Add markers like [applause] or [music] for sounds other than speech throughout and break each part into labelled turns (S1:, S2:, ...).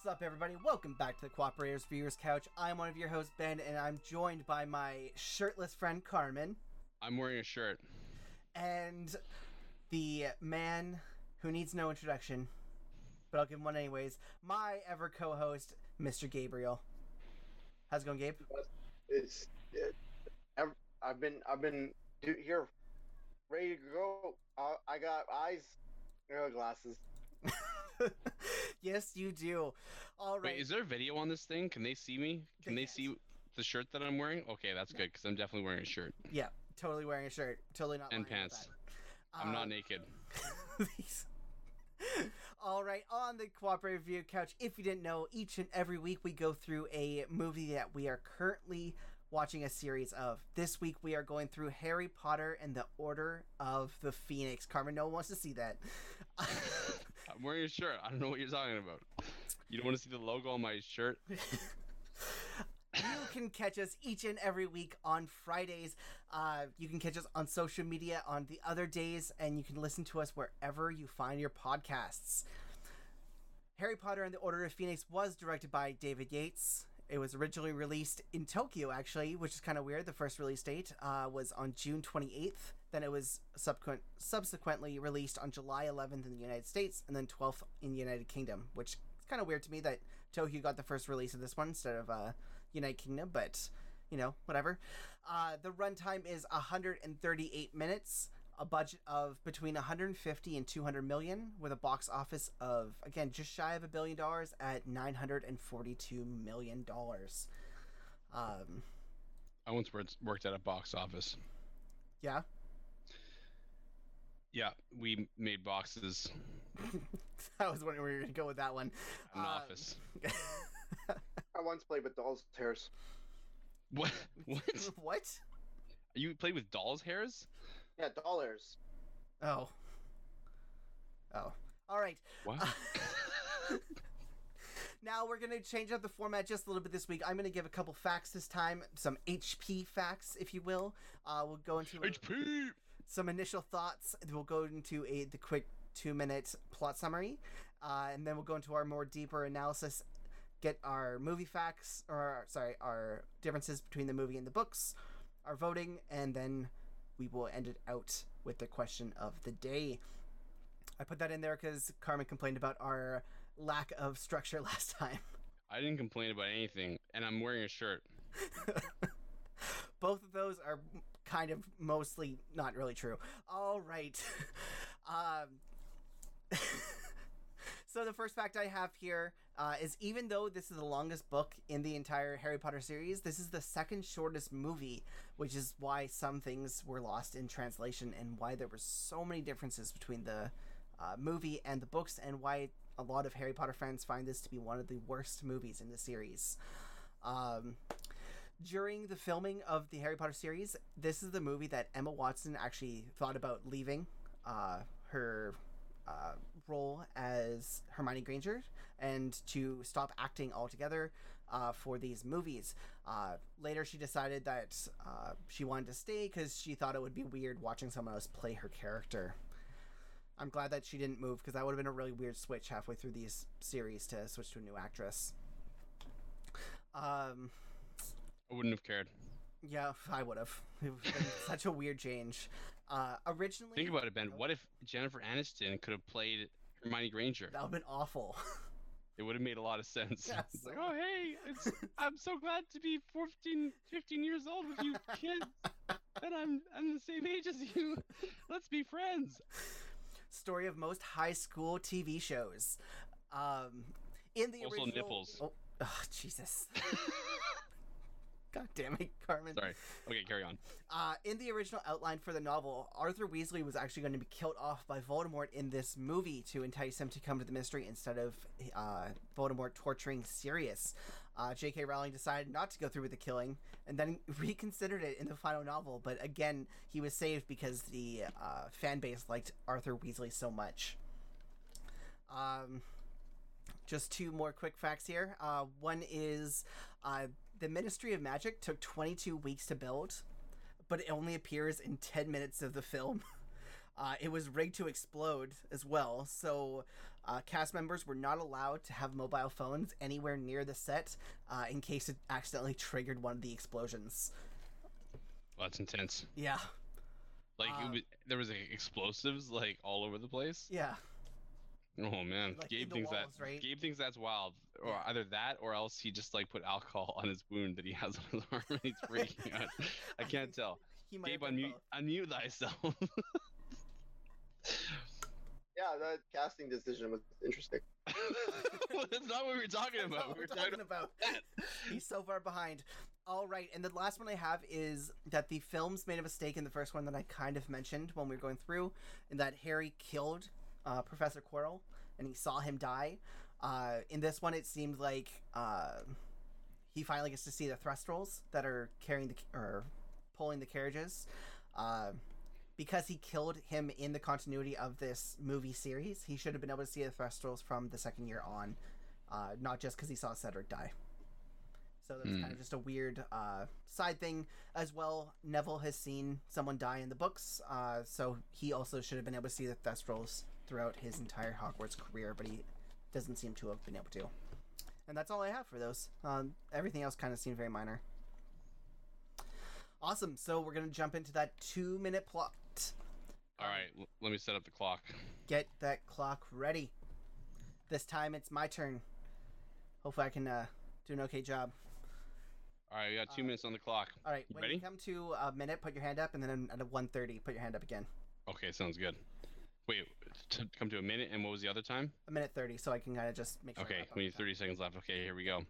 S1: What's up, everybody? Welcome back to the Cooperators Viewers Couch. I'm one of your hosts, Ben, and I'm joined by my shirtless friend, Carmen,
S2: I'm wearing a shirt.
S1: and the man who needs no introduction, but I'll give him one anyways, my ever co host, Mr. Gabriel. How's it going, Gabe?
S3: It's it, I've, I've been I've been here ready to go. Uh, I got eyes, glasses. [laughs] [laughs]
S1: yes, you do. All right.
S2: Wait, is there a video on this thing? Can they see me? Can
S1: They
S2: they see the shirt that I'm wearing? Okay, that's good because I'm definitely wearing a shirt
S1: yeah, totally wearing a shirt. Totally not
S2: and pants. I'm
S1: Uh,
S2: not naked. [laughs] [laughs]
S1: All right, on the Cooperative View Couch, if you didn't know, each and every week we go through a movie that we are currently watching a series of. This week we are going through Harry Potter and the Order of the Phoenix. Carmen, no one wants to see that.
S2: I'm wearing a shirt. I don't know what you're talking about. You don't want to see the logo on my shirt? [laughs]
S1: you can catch us each and every week on Fridays. Uh, you can catch us on social media on the other days, and you can listen to us wherever you find your podcasts. Harry Potter and the Order of Phoenix was directed by David Yates. It was originally released in Tokyo, actually, which is kind of weird. The first release date uh, was on June 28th. Then it was subsequent, subsequently released on July 11th in the United States, and then 12th in the United Kingdom, which is kind of weird to me that Tokyo got the first release of this one instead of uh, United Kingdom, but you know, whatever. Uh, the runtime is 138 minutes, a budget of between 150 and 200 million, with a box office of again just shy of a billion dollars at 942 million dollars. Um,
S2: I once worked worked at a box office.
S1: yeah,
S2: Yeah, we made boxes [laughs]
S1: I was wondering where you were gonna go with that one.
S2: an
S1: Uh,
S2: office. [laughs]
S3: I once played with dolls' hairs.
S2: What? [laughs] What?
S1: what?
S2: You played with dolls' hairs?
S3: Yeah, dollars.
S1: Oh. Oh. All right.
S2: What?
S1: Now we're going to change up the format just a little bit this week. I'm going to give a couple facts this time, some HP facts, if you will. Uh, we'll go into
S2: HP.
S1: Some initial thoughts. We'll go into a the quick two minute plot summary, uh, and then we'll go into our more deeper analysis. Get our movie facts, or sorry, our differences between the movie and the books, our voting, and then we will end it out with the question of the day. I put that in there because Carmen complained about our lack of structure [laughs] last time.
S2: I didn't complain about anything, and I'm wearing a shirt. [laughs]
S1: Both of those are kind of mostly not really true. All right. [laughs] um, [laughs] so the first fact I have here uh, is even though this is the longest book in the entire Harry Potter series, this is the second shortest movie, which is why some things were lost in translation and why there were so many differences between the uh, movie and the books, and why a lot of Harry Potter fans find this to be one of the worst movies in the series. Um, during the filming of the Harry Potter series, this is the movie that Emma Watson actually thought about leaving uh, her uh, role as Hermione Granger and to stop acting altogether uh, for these movies. Uh, later, she decided that uh, she wanted to stay because she thought it would be weird watching someone else play her character. I'm glad that she didn't move because that would have been a really weird switch halfway through these series to switch to a new actress. Um,
S2: I wouldn't have cared.
S1: yeah, [laughs] I would have. It would have been [laughs] such a weird change. Uh, originally,
S2: Think about it, Ben. What if Jennifer Aniston could have played Hermione Granger?
S1: that would have been awful. [laughs]
S2: It would have made a lot of sense.
S1: Yes.
S2: It's like, oh, hey, it's, I'm so glad to be 14, 15 years old with you kids. And I'm, I'm the same age as you. Let's be friends.
S1: Story of most high school TV shows. Um, in the
S2: Also
S1: original,
S2: nipples.
S1: Oh, oh, Jesus. God damn it, Carmen.
S2: Sorry. Okay, carry on.
S1: Uh, in the original outline for the novel, Arthur Weasley was actually going to be killed off by Voldemort in this movie to entice him to come to the mystery instead of uh, Voldemort torturing Sirius. Uh, J.K. Rowling decided not to go through with the killing and then [laughs] reconsidered it in the final novel, but again, he was saved because the uh, fan base liked Arthur Weasley so much. Um, just two more quick facts here. Uh, one is uh, the Ministry of Magic took 22 weeks to build, but it only appears in 10 minutes of the film. [laughs] Uh, it was rigged to explode as well, so Uh, cast members were not allowed to have mobile phones anywhere near the set uh, in case it accidentally triggered one of the explosions.
S2: Well, that's intense.
S1: Yeah,
S2: Like it
S1: Um,
S2: was, there was like, explosives like all over the place.
S1: yeah.
S2: Oh man,
S1: Like,
S2: Gabe thinks
S1: walls,
S2: that
S1: right?
S2: Gabe thinks that's wild, or
S1: Yeah.
S2: either that, or else he just like put alcohol on his wound that he has on his arm and he's freaking out. [laughs] I can't
S1: think
S2: tell.
S1: He might
S2: Gabe,
S1: have done
S2: unmute,
S1: both.
S2: unmute thyself. [laughs]
S3: Yeah, that casting decision was interesting. [laughs]
S2: well, That's not what we were talking about.
S1: what
S2: We
S1: we're
S2: were talking
S1: talking about. He's so far behind. All right, and the last one I have is that the films made a mistake in the first one that I kind of mentioned when we were going through, and that Harry killed uh, Professor Quirrell and he saw him die. Uh, in this one, it seemed like uh, he finally gets to see the Thestrals that are carrying the or pulling the carriages. Uh, because he killed him in the continuity of this movie series, he should have been able to see the Thestrals from the second year on, uh, not just because he saw Cedric die. So that's
S2: Hmm.
S1: kind of just a weird uh, side thing as well. Neville has seen someone die in the books, uh, so he also should have been able to see the Thestrals throughout his entire Hogwarts career, but he doesn't seem to have been able to. And that's all I have for those. Um, everything else kind of seemed very minor. Awesome. So we're gonna jump into that two-minute plot.
S2: All right, l- let me set up the clock.
S1: Get that clock ready. This time it's my turn. Hopefully I can uh, do an okay job.
S2: All right, we got two
S1: Uh,
S2: minutes on the clock.
S1: All right.
S2: You
S1: When
S2: ready?
S1: you come to a minute, put your hand up, and then at a 1:30, put your hand up again.
S2: Okay, sounds good. Wait, to come to a minute, and what was the other time?
S1: A minute 30, so I can kind of just make sure.
S2: Okay, we need
S1: time.
S2: 30 seconds left. Okay, here we go.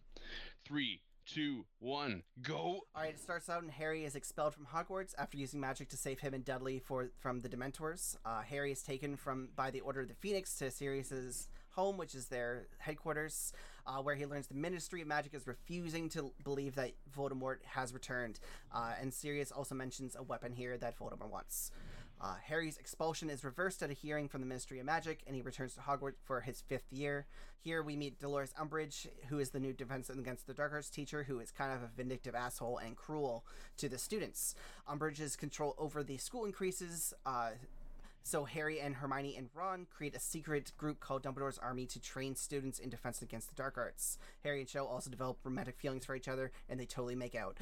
S2: Three, two, one, go.
S1: All right, it starts out and Harry is expelled from Hogwarts after using magic to save him and Dudley for from the Dementors. Uh, Harry is taken from by the Order of the Phoenix to Sirius's home, which is their headquarters, uh, where he learns the Ministry of Magic is refusing to believe that Voldemort has returned. Uh, and Sirius also mentions a weapon here that Voldemort wants. Uh, Harry's expulsion is reversed at a hearing from the Ministry of Magic, and he returns to Hogwarts for his fifth year. Here we meet Dolores Umbridge, who is the new Defense Against the Dark Arts teacher, who is kind of a vindictive asshole and cruel to the students. Umbridge's control over the school increases. Uh, so Harry and Hermione and Ron create a secret group called Dumbledore's Army to train students in defense against the dark arts. Harry and Cho also develop romantic feelings for each other, and they totally make out.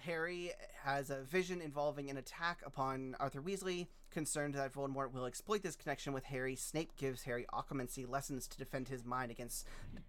S1: Harry has a vision involving an attack upon Arthur Weasley. Concerned that Voldemort will exploit this connection with Harry, Snape gives Harry occlumency lessons to defend his mind against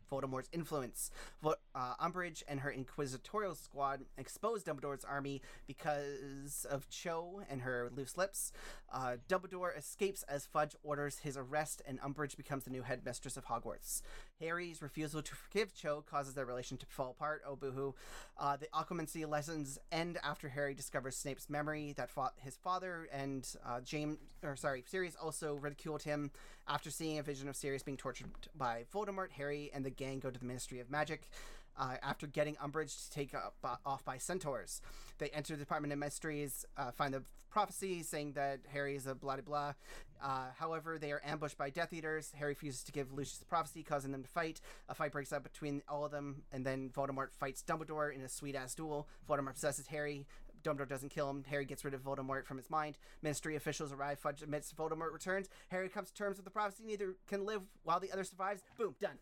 S1: Voldemort's influence. Vo- uh, Umbridge and her inquisitorial squad expose Dumbledore's army because of Cho and her loose lips. Uh, Dumbledore escapes as Fudge orders his arrest, and Umbridge becomes the new headmistress of Hogwarts. Harry's refusal to forgive Cho causes their relationship to fall apart. Oh, boohoo. Uh, the occlumency lessons end after Harry discovers Snape's memory that fought his father, and uh, James, or sorry, Sirius also ridiculed him. After seeing a vision of Sirius being tortured by Voldemort, Harry and the gang go to the Ministry of Magic. Uh, after getting Umbridge to take up, uh, off by centaurs, they enter the Department of Mysteries, uh, find the prophecy saying that Harry is a blah blah. Uh, however, they are ambushed by Death Eaters. Harry refuses to give Lucius the prophecy, causing them to fight. A fight breaks out between all of them, and then Voldemort fights Dumbledore in a sweet ass duel. Voldemort possesses Harry. Dumbledore doesn't kill him. Harry gets rid of Voldemort from his mind. Ministry officials arrive. Fudge admits Voldemort returns. Harry comes to terms with the prophecy. Neither can live while the other survives. Boom, done.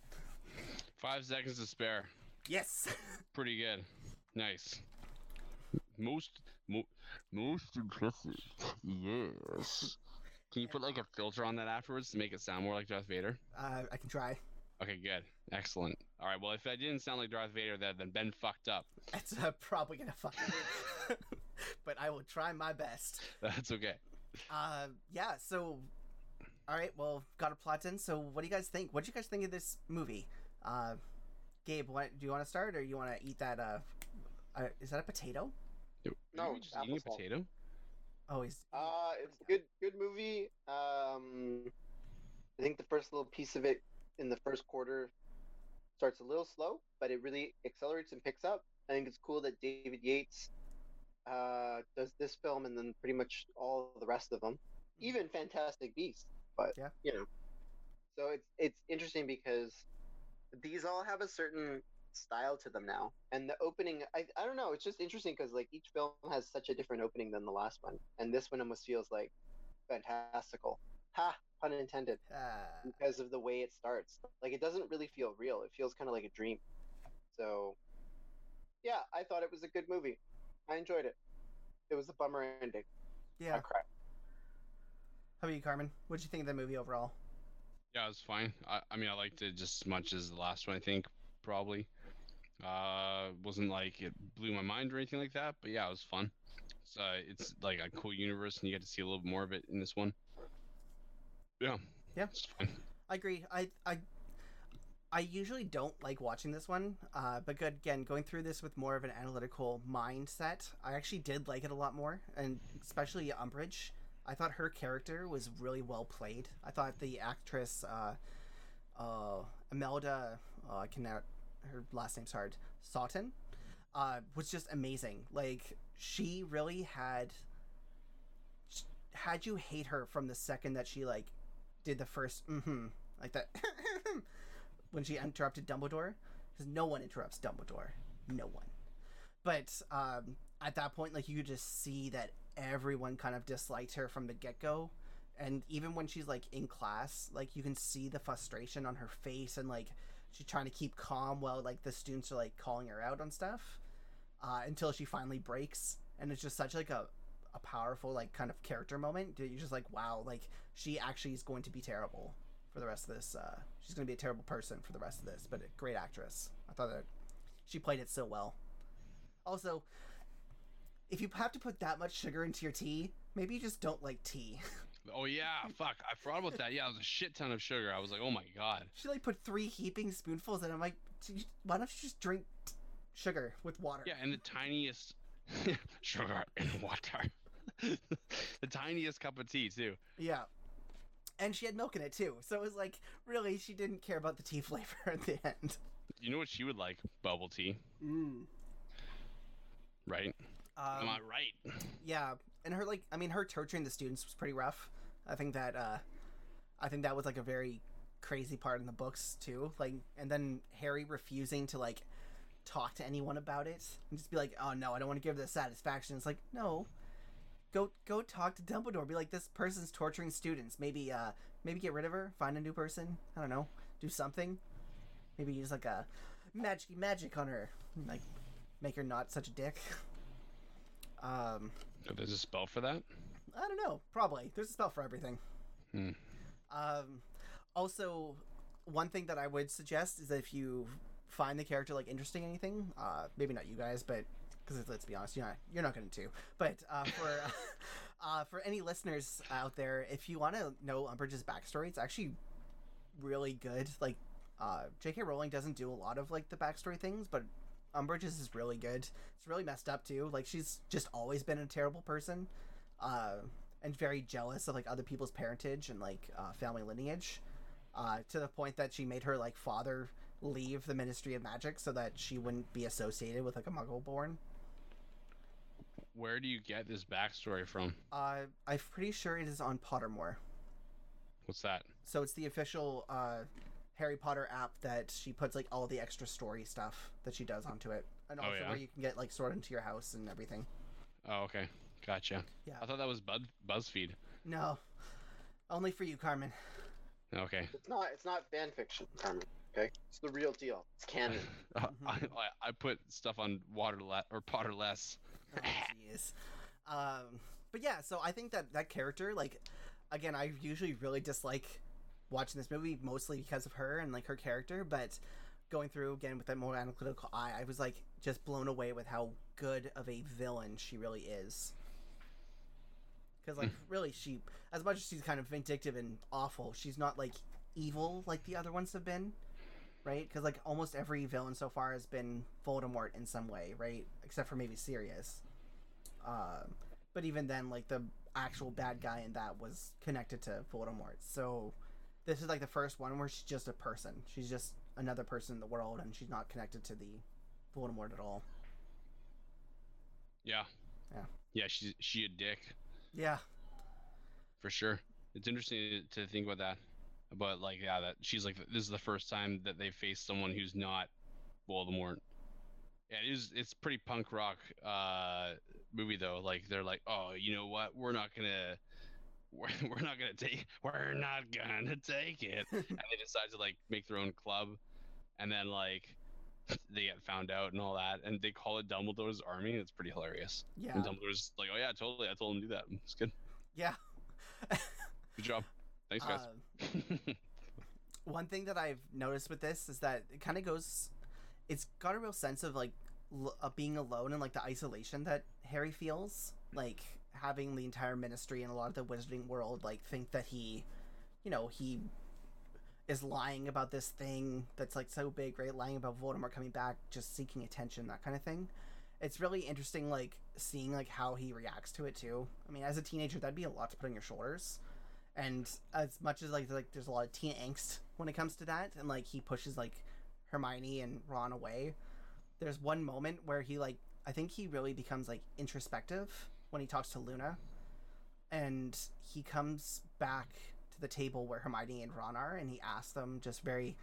S2: Five seconds to spare.
S1: Yes. [laughs]
S2: Pretty good. Nice. Most, mo- most impressive. Yes. Can you put like a filter on that afterwards to make it sound more like Darth Vader?
S1: uh, I can try.
S2: Okay, good. Excellent. All right. Well, if I didn't sound like Darth Vader, then then Ben fucked up. [laughs]
S1: It's uh, probably gonna fuck up. [laughs] but I will try my best. [laughs]
S2: That's okay.
S1: Uh, yeah. So, all right. Well, got a plot in. So, what do you guys think? What do you guys think of this movie? Uh, Gabe, what do you want to start, or you want to eat that? Uh, uh, is that a potato?
S3: No,
S2: just eating a
S3: applesauce.
S2: potato?
S1: Oh, he's.
S3: Uh, it's a good, good movie. Um, I think the first little piece of it in the first quarter starts a little slow, but it really accelerates and picks up. I think it's cool that David Yates uh, does this film and then pretty much all the rest of them, even Fantastic Beasts. But
S1: Yeah.
S3: you know, so it's it's interesting because these all have a certain style to them now, and the opening I I don't know. It's just interesting because like each film has such a different opening than the last one, and this one almost feels like fantastical. Ha! pun intended,
S1: Uh,
S3: because of the way it starts. Like it doesn't really feel real. It feels kind of like a dream. So, yeah, I thought it was a good movie. I enjoyed it. It was a bummer ending. I
S1: yeah.
S3: cried.
S1: How about you, Carmen? What did you think of the movie overall?
S2: Yeah, it was fine. I, I mean, I liked it just as much as the last one. I think probably. Uh, wasn't like it blew my mind or anything like that, but yeah, it was fun. So it's like a cool universe, and you get to see a little more of it in this one. Yeah.
S1: Yeah. I agree. I I I usually don't like watching this one, uh, but good again, going through this with more of an analytical mindset, I actually did like it a lot more, and especially Umbridge. I thought her character was really well played. I thought the actress, uh, uh, Imelda, uh, I cannot, her last name's hard, Sawton, uh, was just amazing. Like she really had had you hate her from the second that she like did the first mm-hmm like that [laughs] when she interrupted Dumbledore because no one interrupts Dumbledore. No one. But um at that point like you could just see that everyone kind of disliked her from the get-go. And even when she's like in class like you can see the frustration on her face and like she's trying to keep calm while like the students are like calling her out on stuff uh, until she finally breaks. And it's just such like a a powerful like kind of character moment you're just like wow like she actually is going to be terrible for the rest of this uh she's going to be a terrible person for the rest of this but a great actress. I thought that she played it so well. Also if you have to put that much sugar into your tea maybe you just don't like tea [laughs]
S2: Oh yeah, [laughs] fuck! I forgot about that. Yeah, it was a shit ton of sugar. I was like, oh my god.
S1: she like put three heaping spoonfuls and i'm like why don't you just drink sugar with water
S2: Yeah, and the tiniest [laughs] sugar and water. [laughs] the tiniest cup of tea too.
S1: Yeah. And she had milk in it too. So it was like, really, she didn't care about the tea flavor at the end.
S2: You know what she would like? Bubble tea,
S1: Mm.
S2: right? Am
S1: Um,
S2: I right?
S1: yeah. And her, like, I mean, her torturing the students was pretty rough. I think that, uh, I think that was like a very crazy part in the books too. Like, and then Harry refusing to, like, talk to anyone about it and just be like, oh no, I don't want to give the satisfaction. It's like, no. Go go talk to Dumbledore. Be like, this person's torturing students. Maybe uh maybe get rid of her, find a new person. I don't know. Do something. Maybe use like a magic magic on her. Like make her not such a dick. Um
S2: There's a spell for that.
S1: I don't know. Probably. There's a spell for everything.
S2: Hmm.
S1: Um, also, one thing that I would suggest is that if you find the character like interesting, anything, uh, maybe not you guys, but because let's be honest, you're not you're not going to. But uh, for [laughs] [laughs] uh, for any listeners out there, if you want to know Umbridge's backstory, it's actually really good. Like, uh, J.K. Rowling doesn't do a lot of like the backstory things, but Umbridge's is really good. It's really messed up too. Like she's just always been a terrible person, uh, and very jealous of like other people's parentage and like uh, family lineage, uh, to the point that she made her like father leave the Ministry of Magic so that she wouldn't be associated with like a Muggle born.
S2: Where do you get this backstory from?
S1: Uh, I'm pretty sure it is on Pottermore.
S2: What's that?
S1: So it's the official uh, Harry Potter app that she puts like all the extra story stuff that she does onto it, and
S2: Oh,
S1: also
S2: yeah?
S1: where you can get like sorted into your house and everything.
S2: Oh, okay, gotcha.
S1: Yeah.
S2: I thought that was Bud BuzzFeed.
S1: No, only for you, Carmen.
S2: Okay.
S3: It's not. It's not fan fiction, Carmen. Okay, it's the real deal. It's canon. [laughs]
S2: I,
S1: Mm-hmm.
S2: I, I put stuff on water le- or Potter less.
S1: Oh, jeez. um, but yeah, so I think that that character, like, again, I usually really dislike watching this movie mostly because of her and like her character, but going through again with that more analytical eye, I was like just blown away with how good of a villain she really is. Because like really, she as much as she's kind of vindictive and awful, she's not like evil like the other ones have been, right? Because like almost every villain so far has been Voldemort in some way, right? Except for maybe Sirius. Um, but even then, like the actual bad guy in that was connected to Voldemort. So this is like the first one where she's just a person. She's just another person in the world, and she's not connected to the Voldemort at all.
S2: Yeah.
S1: Yeah.
S2: Yeah, she's she a dick
S1: Yeah,
S2: for sure. It's interesting to think about that. But like, yeah, that she's like this is the first time that they face someone who's not Voldemort. Yeah, it is. It's pretty punk rock uh, movie though. Like they're like, oh, you know what? We're not gonna we're, [laughs] we're not gonna take we're not gonna take it [laughs] and they decide to like make their own club and then like they get found out and all that and they call it dumbledore's army it's pretty hilarious
S1: Yeah.
S2: and dumbledore's like oh yeah totally i told him to do that it's good
S1: Yeah.
S2: good job thanks guys
S1: Um, one thing that I've noticed with this is that it kind of goes. It's got a real sense of like l- of being alone and like the isolation that Harry feels, like having the entire ministry and a lot of the wizarding world like think that he, you know, he is lying about this thing that's like so big, right? Lying about Voldemort coming back, just seeking attention, that kind of thing. It's really interesting, like seeing like how he reacts to it too. I mean, as a teenager, that'd be a lot to put on your shoulders and as much as like like there's a lot of teen angst when it comes to that and like he pushes like hermione and ron away there's one moment where he like i think he really becomes like introspective when he talks to luna and he comes back to the table where hermione and ron are and he asks them just very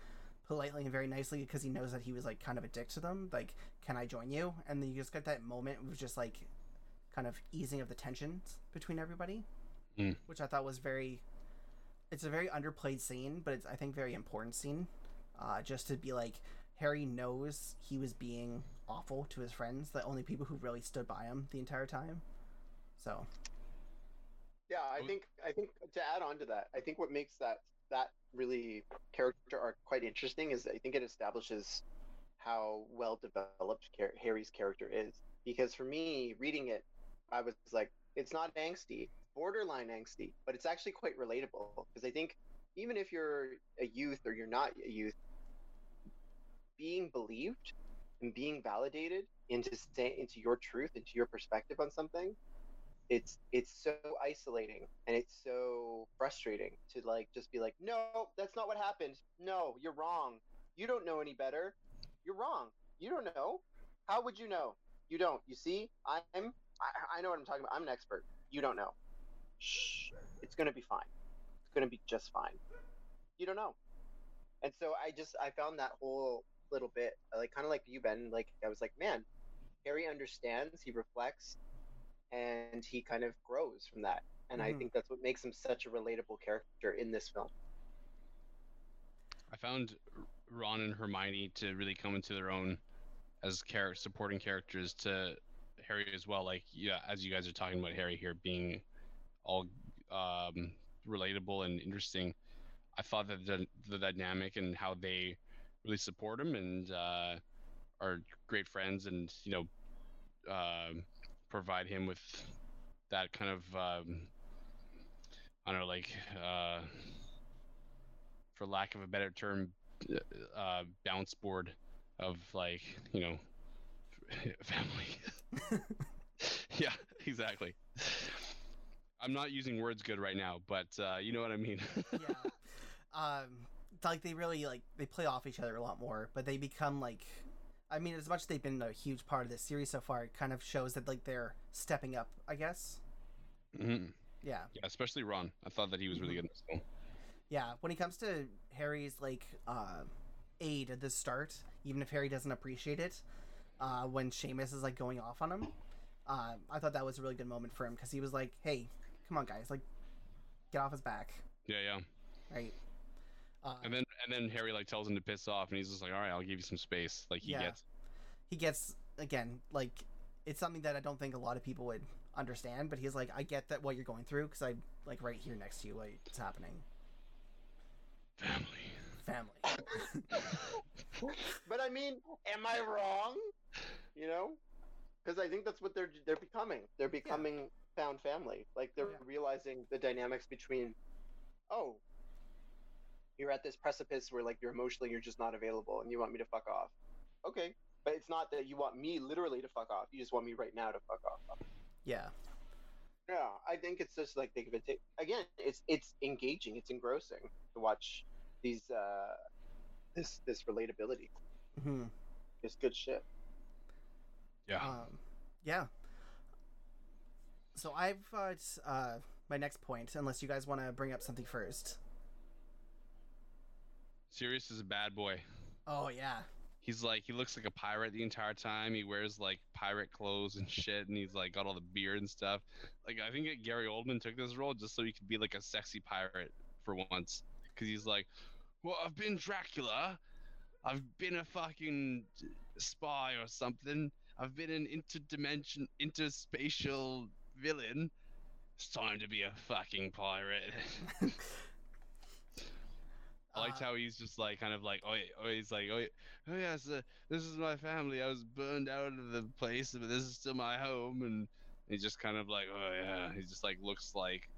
S1: politely and very nicely because he knows that he was like kind of a dick to them like can i join you and then you just get that moment of just like kind of easing of the tensions between everybody
S2: Mm.
S1: which I thought was very. It's a very underplayed scene, but it's I think very important scene. Uh, just to be like Harry knows he was being awful to his friends, the only people who really stood by him the entire time. So
S3: Yeah, I think I think to add on to that, I think what makes that that really character arc quite interesting is I think it establishes how well developed Harry's character is. Because for me, reading it, I was like, it's not angsty, borderline angsty, but it's actually quite relatable. Because I think even if you're a youth or you're not a youth, being believed and being validated into into your truth, into your perspective on something, it's it's so isolating and it's so frustrating to like just be like no that's not what happened. No you're wrong. You don't know any better. You're wrong. You don't know. How would you know? You don't. You see i'm i, I know what i'm talking about. I'm an expert. You don't know. Shh. it's gonna be fine. It's gonna be just fine. You don't know. And so i just i found that whole little bit like kind of like you ben like i was like man harry understands. He reflects and he kind of grows from that. And I
S1: Mhm.
S3: think that's what makes him such a relatable character in this film.
S2: I found Ron and Hermione to really come into their own as char- supporting characters to Harry as well. Like, yeah, as you guys are talking about Harry here being all um, relatable and interesting, I thought that the, the dynamic and how they really support him and uh, are great friends and, you know, um provide him with that kind of, um, I don't know, like, uh, for lack of a better term, uh, bounce board of like you know [laughs] family. [laughs] yeah, exactly. I'm not using words good right now, but uh, you know what I mean. [laughs]
S1: yeah, um, like they really like they play off each other a lot more, but they become like. I mean, as much as they've been a huge part of this series so far, it kind of shows that like they're stepping up. I guess.
S2: Mhm.
S1: Yeah.
S2: Yeah, especially Ron. I thought that he was really good in this film.
S1: Yeah, when it comes to Harry's like uh, aid at the start, even if Harry doesn't appreciate it, uh, when Seamus is like going off on him, uh, I thought that was a really good moment for him because he was like, "Hey, come on, guys, like, get off his back,
S2: Yeah, yeah.
S1: right?" Uh,
S2: And then and then Harry like tells him to piss off, and he's just like, "All right, I'll give you some space." Like he
S1: Yeah.
S2: gets.
S1: he gets again like it's something that I don't think a lot of people would understand, but he's like, "I get that what you're going through because I like right here next to you, what's happening,
S2: Family.
S1: family." [laughs] [laughs]
S3: but I mean, am I wrong? You know, because I think that's what they're they're becoming. They're becoming found family. Like they're
S1: yeah.
S3: realizing the dynamics between, oh, you're at this precipice where like you're emotionally you're just not available, and you want me to fuck off. Okay, but it's not that you want me literally to fuck off. You just want me right now to fuck off.
S1: yeah,
S3: Yeah, I think it's just like they give it. Again, it's it's engaging. It's engrossing to watch these uh this this relatability.
S1: hmm
S3: It's good shit.
S2: Yeah.
S1: Um, yeah. So I've got uh, my next point, unless you guys want to bring up something first.
S2: Sirius is a bad boy.
S1: Oh yeah,
S2: he's like he looks like a pirate the entire time. He wears like pirate clothes and shit, and he's like got all the beard and stuff. Like I think Gary Oldman took this role just so he could be like a sexy pirate for once, because he's like, well, I've been Dracula, I've been a fucking spy or something. I've been an interdimension, interspatial villain. It's time to be a fucking pirate. [laughs] [laughs] I liked
S1: Uh,
S2: how he's just like kind of like oh, yeah, oh he's like oh, yeah, oh yes uh, this is my family I was burned out of the place but this is still my home and he just kind of like oh yeah he just like looks like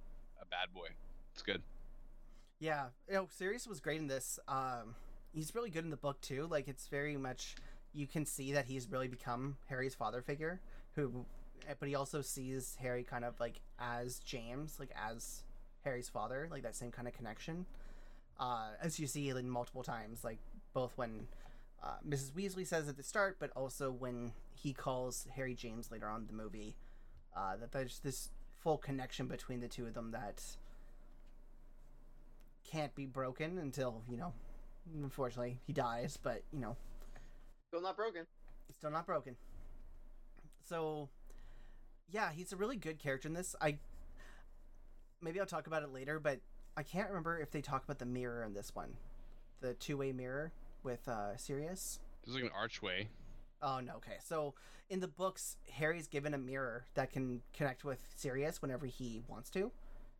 S2: a bad boy it's good
S1: Yeah, you know, Sirius was great in this. Um, he's really good in the book too. Like it's very much you can see that he's really become Harry's father figure. Who, but he also sees Harry kind of like as James, like as Harry's father, like that same kind of connection. Uh, as you see in multiple times, like both when uh, Mrs. Weasley says at the start, but also when he calls Harry James later on in the movie. Uh, that there's this full connection between the two of them that can't be broken until you know unfortunately he dies but you know
S3: Still not broken.
S1: still not broken so yeah he's a really good character in this i maybe i'll talk about it later but i can't remember if they talk about the mirror in this one the two-way mirror with uh sirius
S2: there's like an archway
S1: Oh no, okay. So in the books, Harry's given a mirror that can connect with Sirius whenever he wants to.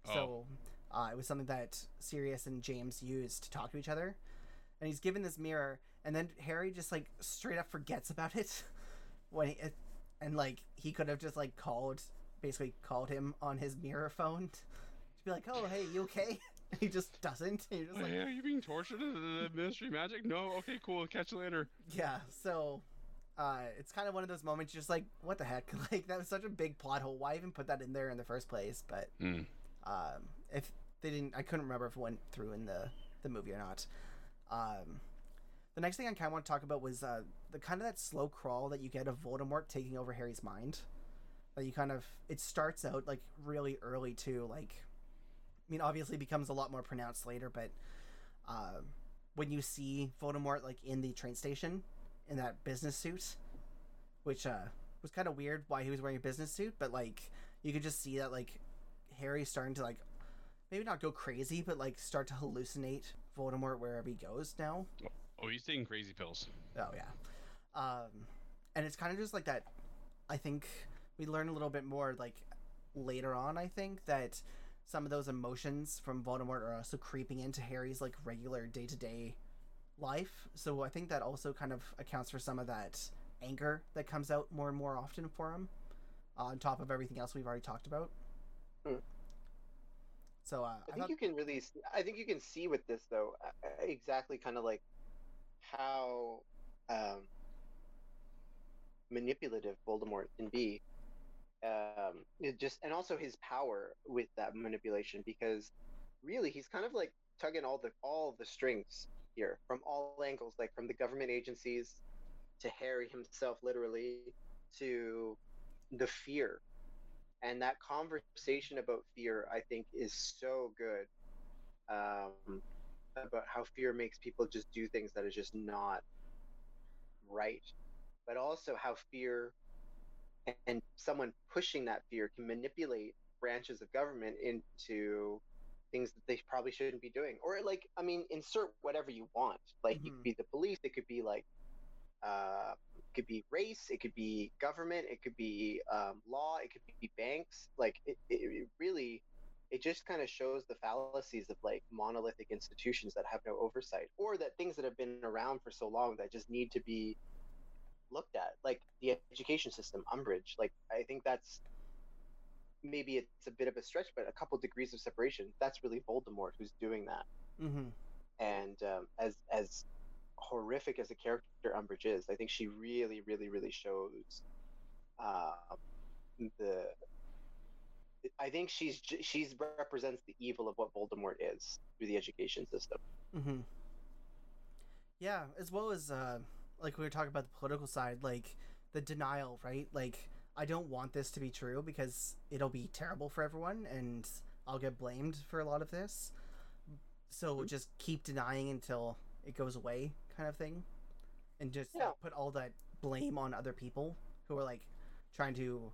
S1: Oh. So uh, it was something that Sirius and James used to talk to each other. And he's given this mirror, and then Harry just like straight up forgets about it [laughs] when he, and like he could have just like called, basically called him on his mirror phone [laughs] be like, "Oh, hey, you okay?" [laughs] he just doesn't. He's just
S2: oh,
S1: like,
S2: yeah are you being tortured in the ministry magic no okay cool catch you later
S1: Yeah, so uh, it's kind of one of those moments you're just like, what the heck? [laughs] Like that was such a big plot hole. Why even put that in there in the first place? But
S2: Hmm.
S1: um, if they didn't, I couldn't remember if it went through in the the movie or not. Um, the next thing I kind of want to talk about was uh, the kind of that slow crawl that you get of Voldemort taking over Harry's mind. That you kind of it starts out like really early too. Like, I mean, obviously it becomes a lot more pronounced later, but um, when you see Voldemort like in the train station in that business suit, which uh, was kind of weird why he was wearing a business suit, but like you could just see that like Harry's starting to like maybe not go crazy, but like start to hallucinate Voldemort wherever he goes now.
S2: oh he's taking crazy pills
S1: Oh yeah, um, and it's kind of just like that. I think we learn a little bit more like later on. I think that some of those emotions from Voldemort are also creeping into Harry's like regular day to day life. So I think that also kind of accounts for some of that anger that comes out more and more often for him, on top of everything else we've already talked about.
S3: Hmm.
S1: So uh,
S3: I
S1: I
S3: think
S1: thought,
S3: you can really. I think you can see with this though uh, uh, exactly kind of like how um, manipulative Voldemort can be. Um, it just and also his power with that manipulation because really he's kind of like tugging all the all the strings here from all angles, like from the government agencies to Harry himself, literally to the fear. And that conversation about fear i think is so good um, about how fear makes people just do things that is just not right. But also how fear and someone pushing that fear can manipulate branches of government into things that they probably shouldn't be doing or like i mean insert whatever you want like it
S1: Mhm.
S3: could be the police it could be like uh, it could be race, it could be government, it could be um, law, it could be banks. Like it, it, it really, it just kind of shows the fallacies of like monolithic institutions that have no oversight, or that things that have been around for so long that just need to be looked at, like the education system, Umbridge. Like I think that's maybe it's a bit of a stretch, but a couple degrees of separation. That's really Voldemort who's doing that
S1: hmm
S3: and um, as as horrific as a character Umbridge is, I think she really, really, really shows uh, the. I think she's she's represents the evil of what Voldemort is through the education system.
S1: Mm-hmm. Yeah, as well as uh, like we were talking about the political side, like the denial, right? Like I don't want this to be true because it'll be terrible for everyone, and I'll get blamed for a lot of this. So
S3: Mhm.
S1: just keep denying until it goes away, kind of thing. and just
S3: Yeah.
S1: like, put all that blame on other people who are like trying to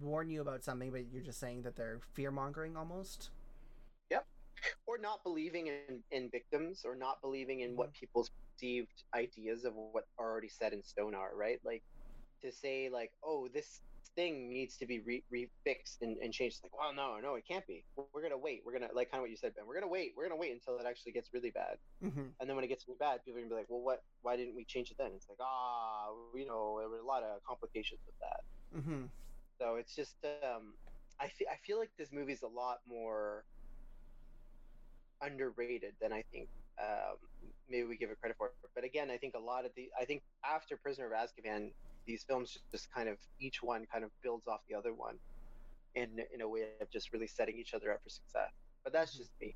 S1: warn you about something, but you're just saying that they're fear mongering almost. Yep.
S3: Or not believing in, in victims or not believing in what people's perceived ideas of what are already set in stone are right? Like to say like oh this thing needs to be re- refixed and, and changed like well no no it can't be. We're, we're gonna wait. We're gonna like kind of what you said ben we're gonna wait. We're gonna wait until it actually gets really bad.
S1: Mm-hmm.
S3: and then when it gets really bad people are gonna be like well what why didn't we change it then? It's like ah you know there were a lot of complications with that.
S1: Mm-hmm.
S3: so it's just um I feel I feel like this movie's a lot more underrated than I think um maybe we give it credit for. It. But again, I think a lot of the I think after Prisoner of Azkaban, these films just kind of each one kind of builds off the other one in in a way of just really setting each other up for success. But that's
S1: Mhm.
S3: just me.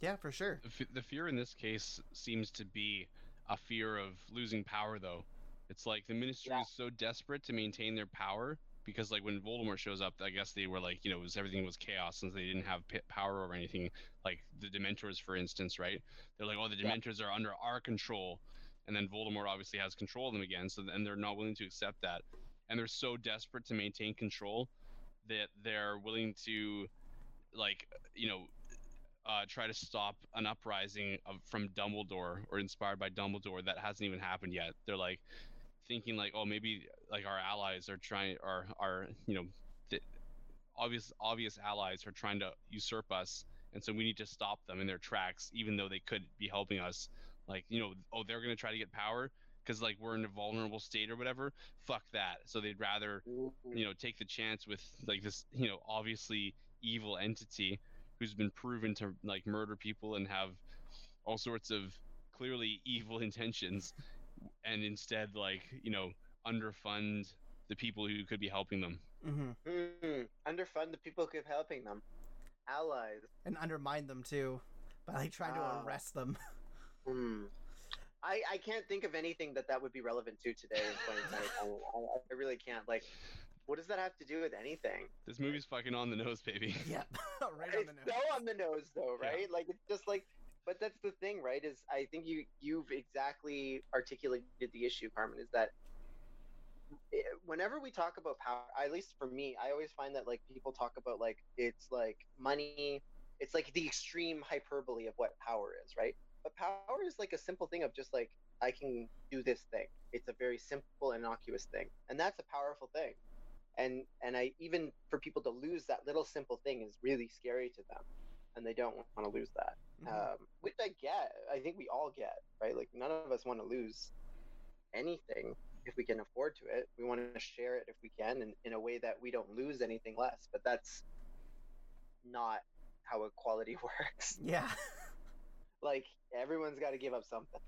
S1: Yeah, for sure.
S2: The, f- the fear in this case seems to be a fear of losing power, though. It's like the ministry
S3: Yeah.
S2: is so desperate to maintain their power because, like, when Voldemort shows up, I guess they were like, you know, it was everything was chaos since they didn't have p- power over anything. Like the Dementors, for instance, right? They're like, oh, the
S3: Yeah.
S2: Dementors are under our control, and then Voldemort obviously has control of them again. So and they're not willing to accept that, and they're so desperate to maintain control that they're willing to, like, you know, uh, try to stop an uprising of, from Dumbledore or inspired by Dumbledore that hasn't even happened yet. They're like thinking like, oh, maybe like our allies are trying, are are you know, the obvious obvious allies are trying to usurp us, and so we need to stop them in their tracks, even though they could be helping us. Like you know, oh, they're gonna try to get power because like we're in a vulnerable state or whatever. Fuck that. So they'd rather you know take the chance with like this you know obviously evil entity who's been proven to like murder people and have all sorts of clearly evil [laughs] intentions and instead like you know underfund the people who could be helping them
S1: Mm-hmm.
S3: Mm, underfund the people who keep helping them. Allies.
S1: And undermine them too by like trying to
S3: Ah.
S1: arrest them. [laughs]
S3: Hmm. I, I can't think of anything that that would be relevant to today in 2020. I, [laughs] I, I really can't. Like, what does that have to do with anything?
S2: this movie's fucking on the nose baby
S1: yep, [laughs] right on the nose.
S3: so on the nose, though,
S2: Yeah.
S3: right? Like, it's just like, but that's the thing, right? Is I think you you've exactly articulated the issue, Carmen. Is that eh, whenever we talk about power, at least for me, I always find that like people talk about like it's like money. It's like the extreme hyperbole of what power is, right? But power is like a simple thing of just like I can do this thing. It's a very simple, innocuous thing, and that's a powerful thing. And and I even for people to lose that little simple thing is really scary to them, and they don't want to lose that.
S1: Mhm.
S3: Um, which I get. I think we all get, right? Like none of us want to lose anything if we can afford to it. We want to share it if we can, and in a way that we don't lose anything less. But that's not how equality [laughs] works.
S1: yeah.
S3: like everyone's got to give up something.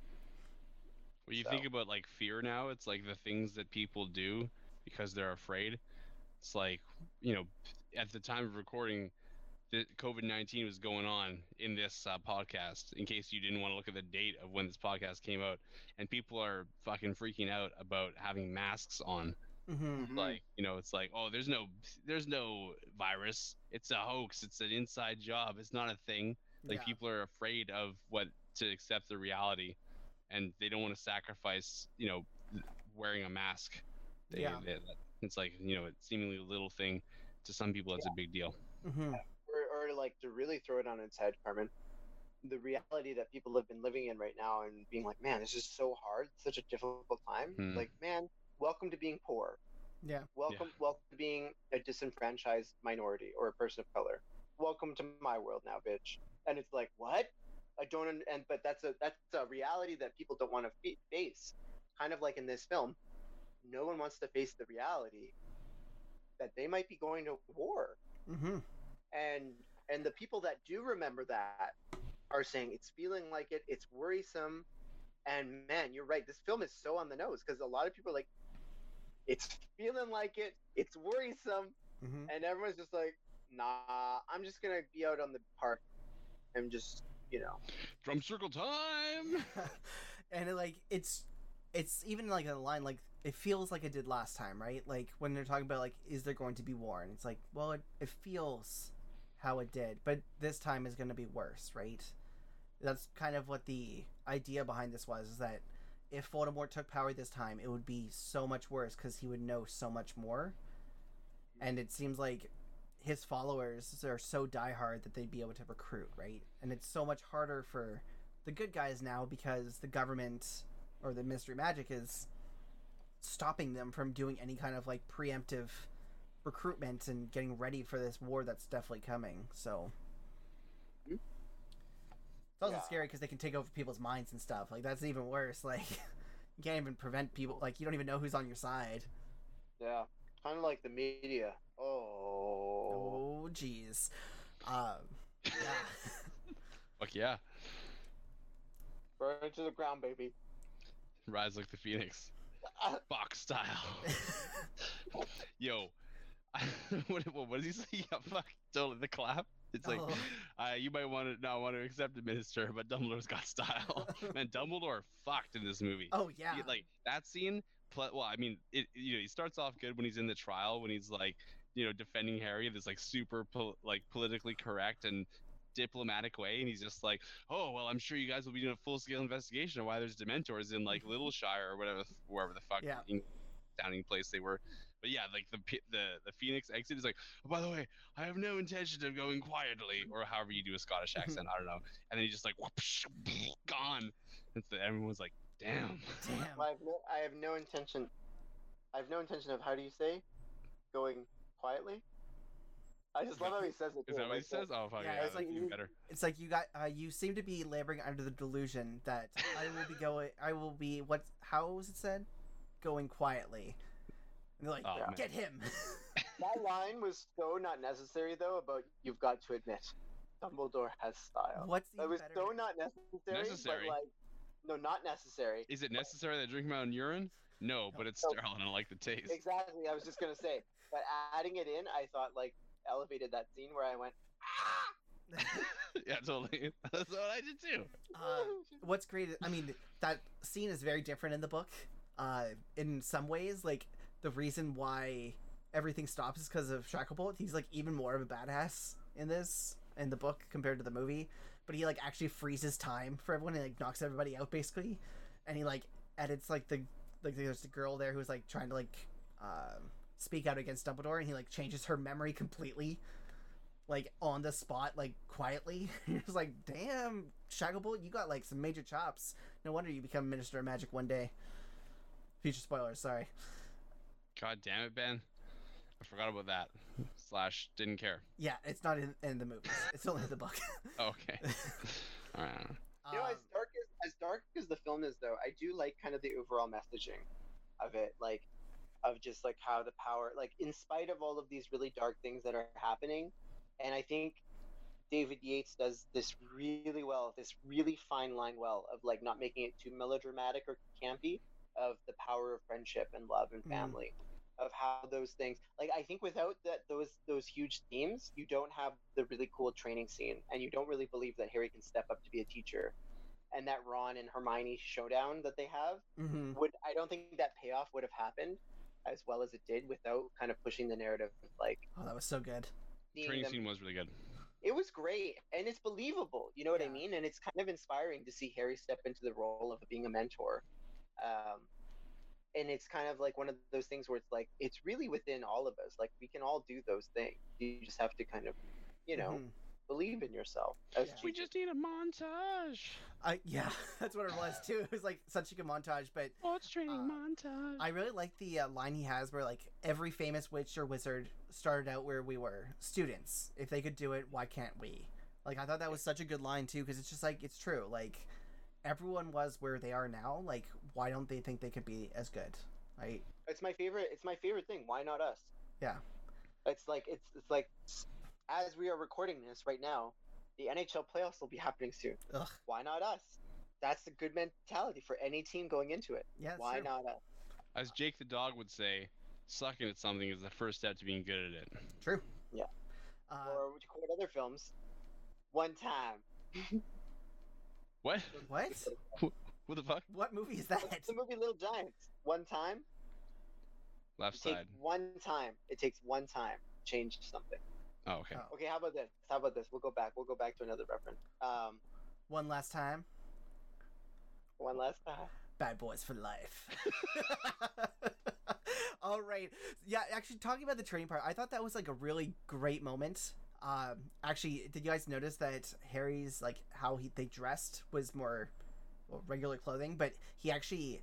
S2: when you
S3: So-
S2: think about like fear now it's like the things that people do because they're afraid it's like you know at the time of recording the covid-19 was going on in this uh, podcast in case you didn't want to look at the date of when this podcast came out and people are fucking freaking out about having masks on.
S1: Mm-hmm.
S2: like you know it's like oh there's no there's no virus. It's a hoax. It's an inside job. It's not a thing. Like
S1: yeah.
S2: people are afraid of what to accept the reality and they don't want to sacrifice you know wearing a mask. They,
S1: Yeah.
S2: they- it's like you know it's seemingly a little thing to some people it's a big deal.
S1: Mm-hmm.
S3: Or, or like to really throw it on its head, Carmen. The reality that people have been living in right now and being like, man, this is so hard, such a difficult time.
S2: Hmm.
S3: Like, man, welcome to being poor.
S1: Yeah.
S3: Welcome, welcome to being a disenfranchised minority or a person of color. Welcome to my world now, bitch. And it's like, what? I don't. And but that's a that's a reality that people don't want to face. Kind of like in this film, no one wants to face the reality that they might be going to war
S1: Mm-hmm.
S3: and and the people that do remember that are saying it's feeling like it. It's worrisome. And man you're right. This film is so on the nose because a lot of people are like it's feeling like it. It's worrisome.
S1: Mm-hmm.
S3: and everyone's just like nah i'm just gonna be out on the park and just you know.
S2: Drum circle time! [laughs]
S1: And it, like it's it's even like a line like it feels like it did last time, right? Like when they're talking about like is there going to be war, and it's like well it, it feels how it did, but this time is going to be worse, right? That's kind of what the idea behind this was is that if Voldemort took power this time, it would be so much worse because he would know so much more. And it seems like his followers are so diehard that they'd be able to recruit, right? And it's so much harder for the good guys now because the government or the Mystery Magic is stopping them from doing any kind of like preemptive recruitment and getting ready for this war that's definitely coming. So it's also
S3: Yeah.
S1: scary because they can take over people's minds and stuff. Like that's even worse. [laughs] Like you can't even prevent people. Like you don't even know who's on your side.
S3: Yeah, kind of like the media. Oh,
S1: Oh, jeez. Um, yeah. [laughs]
S2: Fuck yeah.
S3: burn to the ground, baby.
S2: Rise like the phoenix. [laughs] Fawkes style. Yo. [laughs] what, what, what does he say? Yeah, fuck. Totally the clap. It's like,
S1: Oh. [laughs]
S2: uh, you might want to not want to accept it, Minister, but Dumbledore's got style. [laughs] Man, Dumbledore fucked in this movie.
S1: oh yeah.
S2: He- like that scene. Well, I mean, it. You know, he starts off good when he's in the trial when he's like, you know, defending Harry. This like super pol- like politically correct and diplomatic way, and he's just like, oh well, I'm sure you guys will be doing a full scale investigation of why there's Dementors in like Littleshire or whatever, wherever the fuck
S1: Yeah.
S2: in- sounding place they were. But yeah, like the the the Phoenix exit is like, oh, by the way, I have no intention of going quietly, or however you do a Scottish [laughs] accent, I don't know. And then he just like whoosh, gone. And so everyone's like, damn.
S1: Damn.
S3: I have no, I have no intention. I have no intention of how do you say, going quietly. I just love how he says it.
S2: Is
S3: too,
S2: that what he
S3: like
S2: says? Oh fuck
S1: Yeah,
S2: yeah,
S1: it's
S2: that's
S1: like
S2: even
S1: you-
S2: better.
S1: It's like you got uh, you seem to be laboring under the delusion that I will be [laughs] going. I will be what? How was it said? Going quietly. And they're like,
S2: Oh,
S3: Yeah.
S2: man.
S1: get him. [laughs]
S3: That line was so not necessary though. About you've got to admit, Dumbledore has style.
S1: What's
S3: That
S1: even
S3: was
S1: better?
S3: so not necessary.
S2: Necessary.
S3: But like, no, not necessary.
S2: Is it necessary that I drink my own urine? No, but it's
S3: No.
S2: sterile and I like the taste.
S3: Exactly. I was just gonna say, but adding it in, I thought like elevated that scene where I went. Ah! [laughs]
S2: yeah, totally. [laughs] That's what I did too.
S1: uh, what's great? I mean, that scene is very different in the book. Uh, in some ways, like the reason why everything stops is because of Shacklebolt. He's like even more of a badass in this in the book compared to the movie. But he like actually freezes time for everyone and like knocks everybody out basically, and he like edits like the like there's a girl there who's like trying to like um, speak out against Dumbledore, and he like changes her memory completely. Like on the spot, like quietly. [laughs] You're like, damn, Shacklebolt, you got like some major chops. No wonder you become Minister of Magic one day. Future spoilers, sorry.
S2: God damn it, Ben. I forgot about that. Slash didn't care.
S1: Yeah, it's not in, in the movies. It's only in the book. [laughs]
S2: Okay. [laughs] Alright.
S3: You know,
S1: Um,
S3: as dark as as dark as the film is, though, I do like kind of the overall messaging of it, like of just like how the power, like in spite of all of these really dark things that are happening, and I think David Yates does this really well, this really fine line well of like not making it too melodramatic or campy, of the power of friendship and love and
S1: Mm.
S3: family. Of how those things, like I think, without that those those huge themes, you don't have the really cool training scene, and you don't really believe that Harry can step up to be a teacher and that Ron and Hermione showdown that they have
S1: mhm.
S3: would I don't think that payoff would have happened as well as it did without kind of pushing the narrative like
S1: Oh, that was so good.
S2: Training
S3: them.
S2: scene was really good.
S3: It was great and it's believable. You know what I mean? And it's kind of inspiring to see Harry step into the role of being a mentor. Um, and it's kind of like one of those things where it's like it's really within all of us. Like we can all do those things. You just have to kind of, you know,
S1: Mhm.
S3: believe in yourself. As
S1: Yeah.
S2: We just need a montage.
S1: I yeah, [laughs] that's what it was too. It was like such a good montage, but
S2: What's training
S1: Uh,
S2: montage?
S1: I really like the uh, line he has where like every famous witch or wizard started out where we were students. If they could do it, why can't we? Like I thought that was such a good line too because it's just like it's true. Like everyone was where they are now. Like why don't they think they could be as good? Right?
S3: it's my favorite it's my favorite thing why not us
S1: Yeah.
S3: it's like it's it's like as we are recording this right now the nhl playoffs will be happening soon
S1: Ugh.
S3: why not us that's a good mentality for any team going into it
S1: Yeah.
S3: why
S1: true.
S3: not us
S2: As Jake the dog would say, sucking at something is the first step to being good at it.
S1: True.
S3: Yeah.
S1: Uh,
S3: or would you quote other films one time [laughs]
S2: What?
S1: what?
S2: What the fuck?
S1: What movie is that?
S3: It's the movie little giants one time
S2: Left side.
S3: one time it takes one time to change something
S2: Oh, okay.
S1: Oh.
S3: okay how about this how about this we'll go back we'll go back to another reference um
S1: One last time.
S3: one last time
S1: bad boys for life. [laughs] All right. Yeah, actually, talking about the training part, I thought that was like a really great moment. Um, actually, did you guys notice that Harry's like how he they dressed was more well, regular clothing, but he actually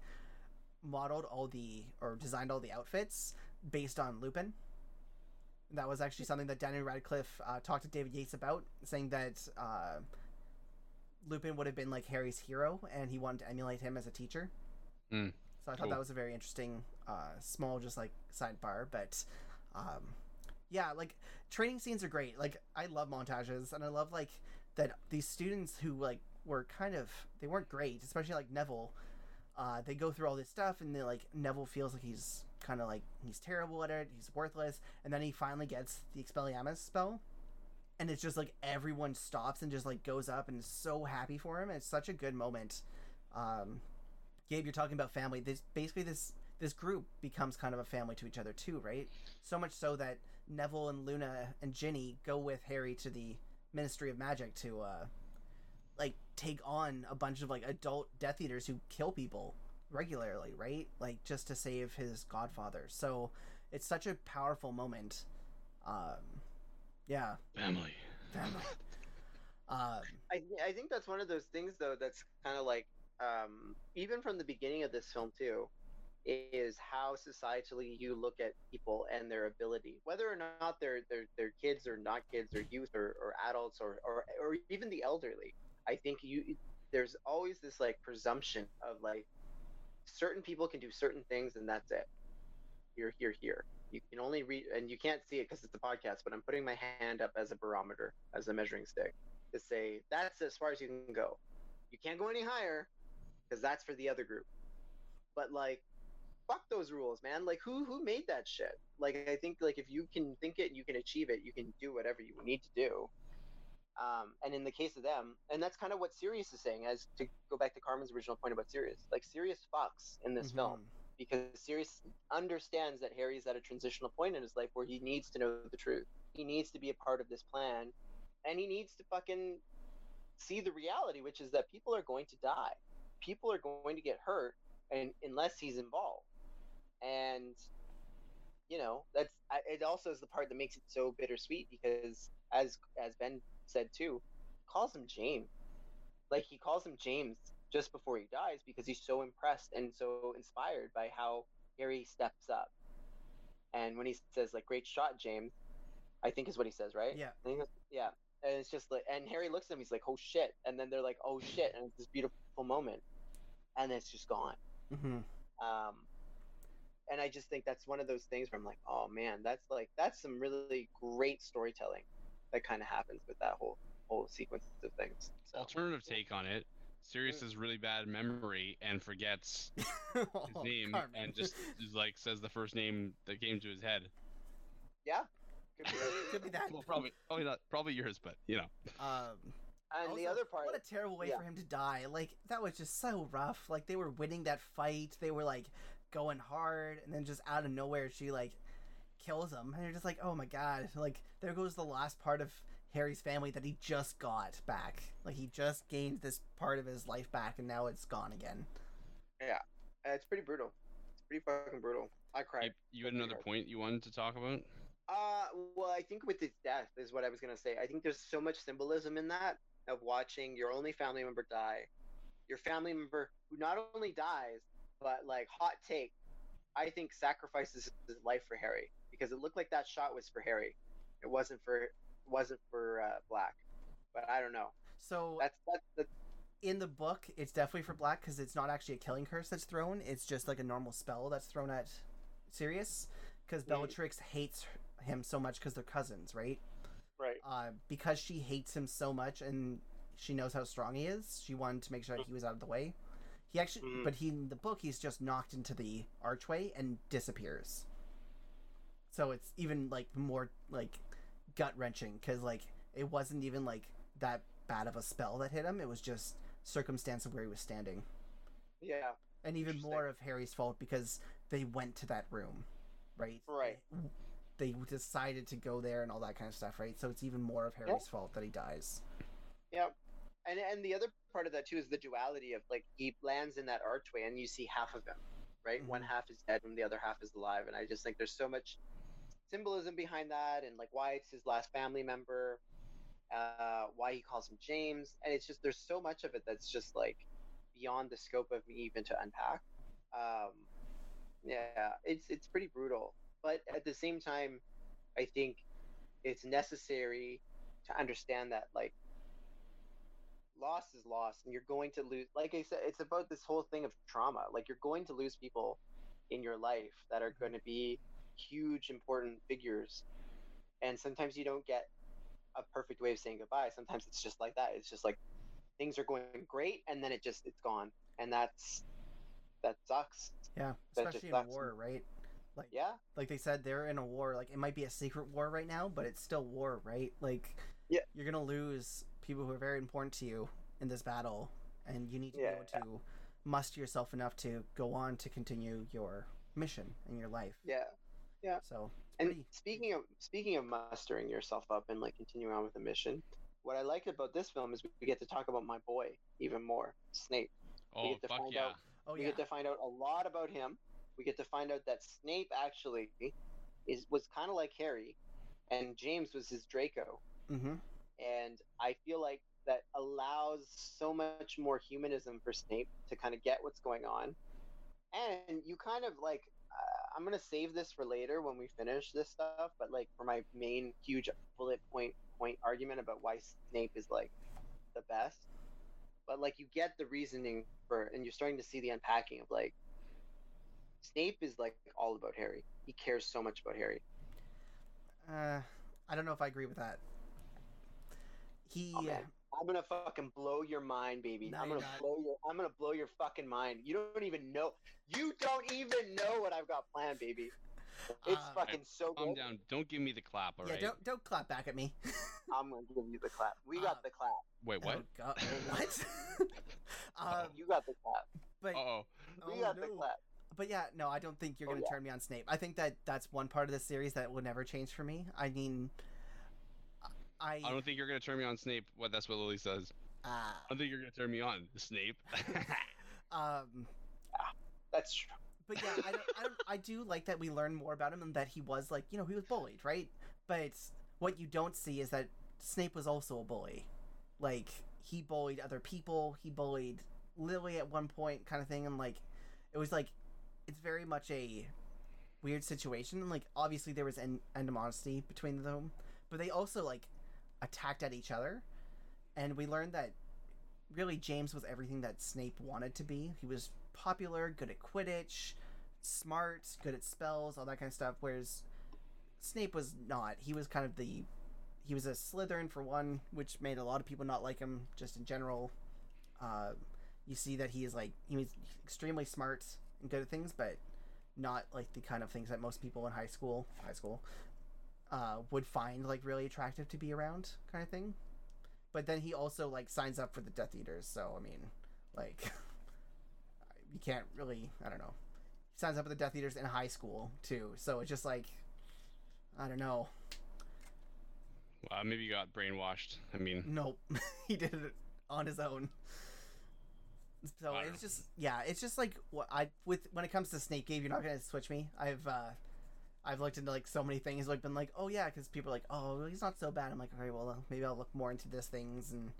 S1: modeled all the or designed all the outfits based on Lupin. That was actually something that Daniel Radcliffe uh, talked to David Yates about, saying that uh, Lupin would have been like Harry's hero, and he wanted to emulate him as a teacher.
S2: Mm,
S1: so I thought
S2: cool.
S1: that was a very interesting, uh, small, just like sidebar. But um, yeah, like training scenes are great. Like I love montages, and I love like that these students who like were kind of they weren't great, especially like Neville. Uh, they go through all this stuff, and they like Neville feels like he's kind of like he's terrible at it, he's worthless, and then he finally gets the Expelliarmus spell, and it's just like everyone stops and just like goes up and is so happy for him. It's such a good moment. Um, Gabe, you're talking about family. This basically this this group becomes kind of a family to each other too, right? So much so that Neville and Luna and Ginny go with Harry to the Ministry of Magic to uh, like take on a bunch of like adult Death Eaters who kill people regularly, right? Like just to save his godfather. So it's such a powerful moment. Um, yeah,
S2: family.
S1: family. [laughs] Um,
S3: I th- I think that's one of those things though that's kind of like um, even from the beginning of this film too is how societally you look at people and their ability whether or not they're they're, they're kids or not kids or youth or, or adults or, or or even the elderly i think you there's always this like presumption of like certain people can do certain things and that's it. You're here here. You can only read and you can't see it because it's a podcast but i'm putting my hand up as a barometer as a measuring stick to say that's as far as you can go. You can't go any higher because that's for the other group. But like fuck those rules man. Like who who made that shit? Like i think like if you can think it you can achieve it you can do whatever you need to do um, and in the case of them and that's kind of what sirius is saying as to go back to carmen's original point about sirius like sirius fucks in this film
S1: mhm.
S3: because Sirius understands that Harry's at a transitional point in his life where he needs to know the truth. He needs to be a part of this plan, and he needs to fucking see the reality, which is that people are going to die. People are going to get hurt, and unless he's involved, and you know that's it. Also, is the part that makes it so bittersweet because, as as Ben said too, calls him James. Like he calls him James just before he dies because he's so impressed and so inspired by how Harry steps up. And when he says like "Great shot, James," I think is what he says, right?
S1: Yeah.
S3: Yeah. And it's just like, and Harry looks at him. He's like, "Oh shit!" And then they're like, "Oh shit!" And it's this beautiful moment, and it's just gone.
S1: Mhm.
S3: Um, and I just think that's one of those things where I'm like, "Oh man, that's like that's some really great storytelling that kind of happens with that whole whole sequence of things." So,
S2: Alternative take on it. Sirius has really bad memory and forgets [laughs] his
S1: Oh,
S2: name
S1: Carmen.
S2: and just, just like says the first name that came to his head.
S3: yeah. Could be.
S1: could be that.
S2: Well, probably probably not probably yours, but you know.
S1: Um,
S3: and the other part,
S1: What a terrible way
S3: yeah.
S1: for him to die. Like that was just so rough. Like they were winning that fight. They were like going hard, and then just out of nowhere, she like kills him, and you're just like, oh my god. [laughs] Like there goes the last part of Harry's family that he just got back. Like he just gained this part of his life back, and now it's gone again.
S3: Yeah, it's pretty brutal. It's pretty fucking brutal. I cried.
S2: You, you had another point you wanted to talk about?
S3: Uh, well, I think with his death is what I was gonna say. I think there's so much symbolism in that of watching your only family member die, your family member who not only dies but like hot take, I think sacrifices his life for Harry because it looked like that shot was for Harry. It wasn't for wasn't for uh, Black, but I don't know.
S1: So
S3: That's that's, that's
S1: in the book, it's definitely for Black because it's not actually a killing curse that's thrown. It's just like a normal spell that's thrown at Sirius because
S3: Mhm.
S1: Bellatrix hates him so much because they're cousins, right?
S3: right.
S1: uh, because she hates him so much and she knows how strong he is, she wanted to make sure that he was out of the way. He actually,
S3: Mm.
S1: but he in the book, he's just knocked into the archway and disappears. So it's even like more like gut wrenching because like it wasn't even like that bad of a spell that hit him. It was just circumstance of where he was standing,
S3: Yeah.
S1: and even more of Harry's fault because they went to that room, right?
S3: Right.
S1: They decided to go there and all that kind of stuff, right? So it's even more of Harry's fault that he dies.
S3: Yep. and and the other part of that too is the duality of like he lands in that archway and you see half of him, right? One
S1: Mhm.
S3: half is dead and the other half is alive, and I just think there's so much symbolism behind that, and like why it's his last family member, uh, why he calls him James, and it's just there's so much of it that's just like beyond the scope of me even to unpack. Um, yeah, it's it's pretty brutal, but at the same time, I think it's necessary to understand that like loss is loss and you're going to lose like i said it's about this whole thing of trauma. Like you're going to lose people in your life that are going to be huge important figures and sometimes you don't get a perfect way of saying goodbye sometimes it's just like that it's just like things are going great and then it just it's gone and that's that sucks
S1: Yeah,
S3: That
S1: especially in war, right? Like,
S3: yeah
S1: like they said, they're in a war. Like it might be a secret war right now, but it's still war, right? Like,
S3: Yeah.
S1: you're gonna lose people who are very important to you in this battle, and you need to
S3: Yeah.
S1: be able to muster yourself enough to go on to continue your mission in your life.
S3: yeah
S1: So,
S3: And
S1: pretty-
S3: speaking of speaking of mustering yourself up and like continuing on with the mission, what I like about this film is we get to talk about my boy even more, Snape.
S2: Oh
S3: get to
S2: fuck
S3: find
S2: yeah!
S3: out-
S1: oh
S3: we
S1: yeah,
S3: get to find out a lot about him. We get to find out that Snape actually is was kind of like Harry, and James was his Draco.
S1: mm-hmm.
S3: And I feel like that allows so much more humanism for Snape to kind of get what's going on. And you kind of like, I'm gonna save this for later when we finish this stuff. But like for my main huge bullet point point argument about why Snape is like the best. But like you get the reasoning for, and you're starting to see the unpacking of like Snape is like all about Harry. He cares so much about Harry.
S1: Uh, I don't know if I agree with that. He,
S3: Oh. I'm gonna fucking blow your mind, baby.
S1: No,
S3: I'm gonna
S1: not.
S3: blow your I'm gonna blow your fucking mind. You don't even know you don't even know what I've got planned, baby. It's
S1: Uh,
S3: fucking so
S2: Calm
S3: good.
S2: down. Don't give me the clap,
S1: yeah,
S2: alright?
S1: don't don't clap back at me. [laughs]
S3: I'm gonna give you the clap. We got
S1: Uh,
S3: the clap.
S2: Wait, what?
S1: Oh, God. what? [laughs] [laughs] um,
S3: You got the clap.
S1: but
S2: Uh oh.
S3: We
S1: oh,
S3: got the clap.
S1: But yeah, no, I don't think you're
S3: Oh,
S1: gonna
S3: yeah.
S1: turn me on Snape. I think that that's one part of the series that will never change for me. I mean, I
S2: I don't think you're gonna turn me on Snape. What? That's what Lily says.
S1: uh,
S2: I don't think you're gonna turn me on Snape. [laughs]
S1: um,
S3: That's true.
S1: but yeah, I, don't, I, don't, I do like that we learn more about him and that he was like, you know, he was bullied, right? But what you don't see is that Snape was also a bully. Like he bullied other people. He bullied Lily at one point, kind of thing, and like it was like it's very much a weird situation. And Like obviously there was an animosity between them, but they also like attacked at each other, and we learned that really James was everything that Snape wanted to be. He was popular, good at Quidditch, smart, good at spells, all that kind of stuff. Whereas Snape was not. He was kind of the he was a Slytherin for one, which made a lot of people not like him just in general. Uh, you see that he is like he was extremely smart and good at things, but not like the kind of things that most people in high school, high school, uh, would find like really attractive to be around, kind of thing. But then he also like signs up for the Death Eaters, so I mean, like, [laughs] you can't really, I don't know. He signs up for the Death Eaters in high school too, so it's just like, I don't know.
S2: uh, maybe you got brainwashed. I mean,
S1: Nope, [laughs] he did it on his own. So it's just yeah, it's just like what I with when it comes to Snape Gabe, you're not gonna switch me. I've uh I've looked into like so many things, like been like, oh yeah, because people are like, oh, he's not so bad. I'm like, okay, well, uh, maybe I'll look more into this things and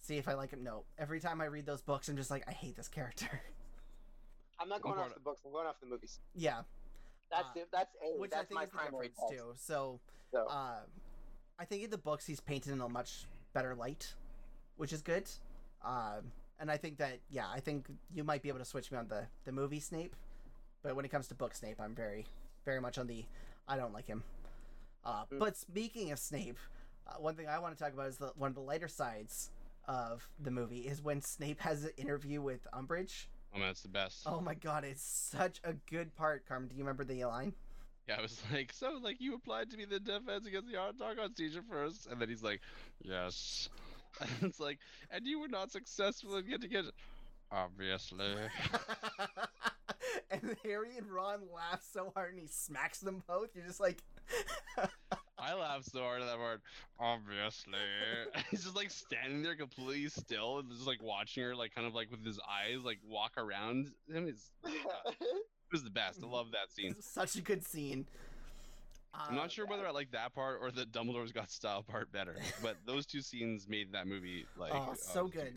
S1: see if I like him. No, every time I read those books, I'm just like, I hate this character. [laughs]
S3: I'm not
S2: One
S3: going off
S2: part-
S3: the books. I'm going off the movies.
S1: yeah,
S3: That's
S1: Uh,
S3: it. That's a.
S1: which I
S3: that's
S1: think
S3: my
S1: is the
S3: primary
S1: difference
S3: fault.
S1: too. So
S3: So
S1: uh, I think in the books he's painted in a much better light, which is good. Um, and I think that yeah, I think you might be able to switch me on the the movie Snape, but when it comes to book Snape, I'm very very much on the I don't like him. Uh,
S3: Mm.
S1: But speaking of Snape, uh, one thing I want to talk about is the, one of the lighter sides of the movie is when Snape has an interview with Umbridge.
S2: oh man, it's the best.
S1: Oh my god, it's such a good part. Carmen, do you remember the line?
S2: Yeah, I was [laughs] like, so like you applied to be the defense against the Dark Arts teacher first, and then he's like, yes. [laughs] And it's like, and you were not successful in getting it. Obviously. [laughs] [laughs]
S1: and Harry and Ron laugh so hard and he smacks them both. You're just like, [laughs]
S2: I laughed so hard at that part. Obviously, [laughs] he's just like standing there completely still, and just like watching her, like kind of like with his eyes, like walk around him. It's, it was the best. I love that scene.
S1: Such a good scene.
S2: I'm
S1: Uh,
S2: not sure whether I like that part or the Dumbledore's got style part better, but those two scenes made that movie like
S1: oh,
S2: uh,
S1: so good.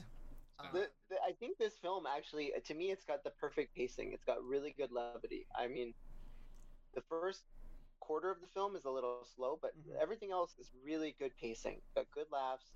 S1: Uh,
S3: the, the, I think this film actually, to me, it's got the perfect pacing. It's got really good levity. I mean, the first quarter of the film is a little slow, but
S1: Mhm.
S3: everything else is really good pacing. Got good laughs,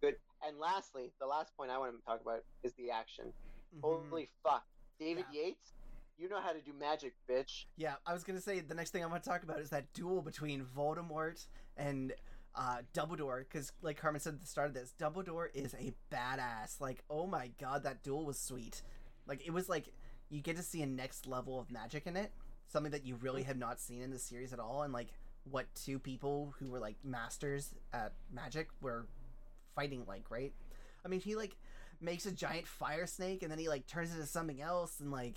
S3: good. And lastly, the last point I want to talk about is the action.
S1: mhm.
S3: Holy fuck, David Yates, you know how to do magic, bitch.
S1: Yeah, I was gonna say the next thing I want to talk about is that duel between Voldemort and uh, Dumbledore, because like Carmen said at the start of this, Dumbledore is a badass. Like, oh my god, that duel was sweet. Like, it was like you get to see a next level of magic in it, something that you really have not seen in the series at all, and like what two people who were like masters at magic were fighting like, right? I mean, he like makes a giant fire snake and then he like turns it into something else and like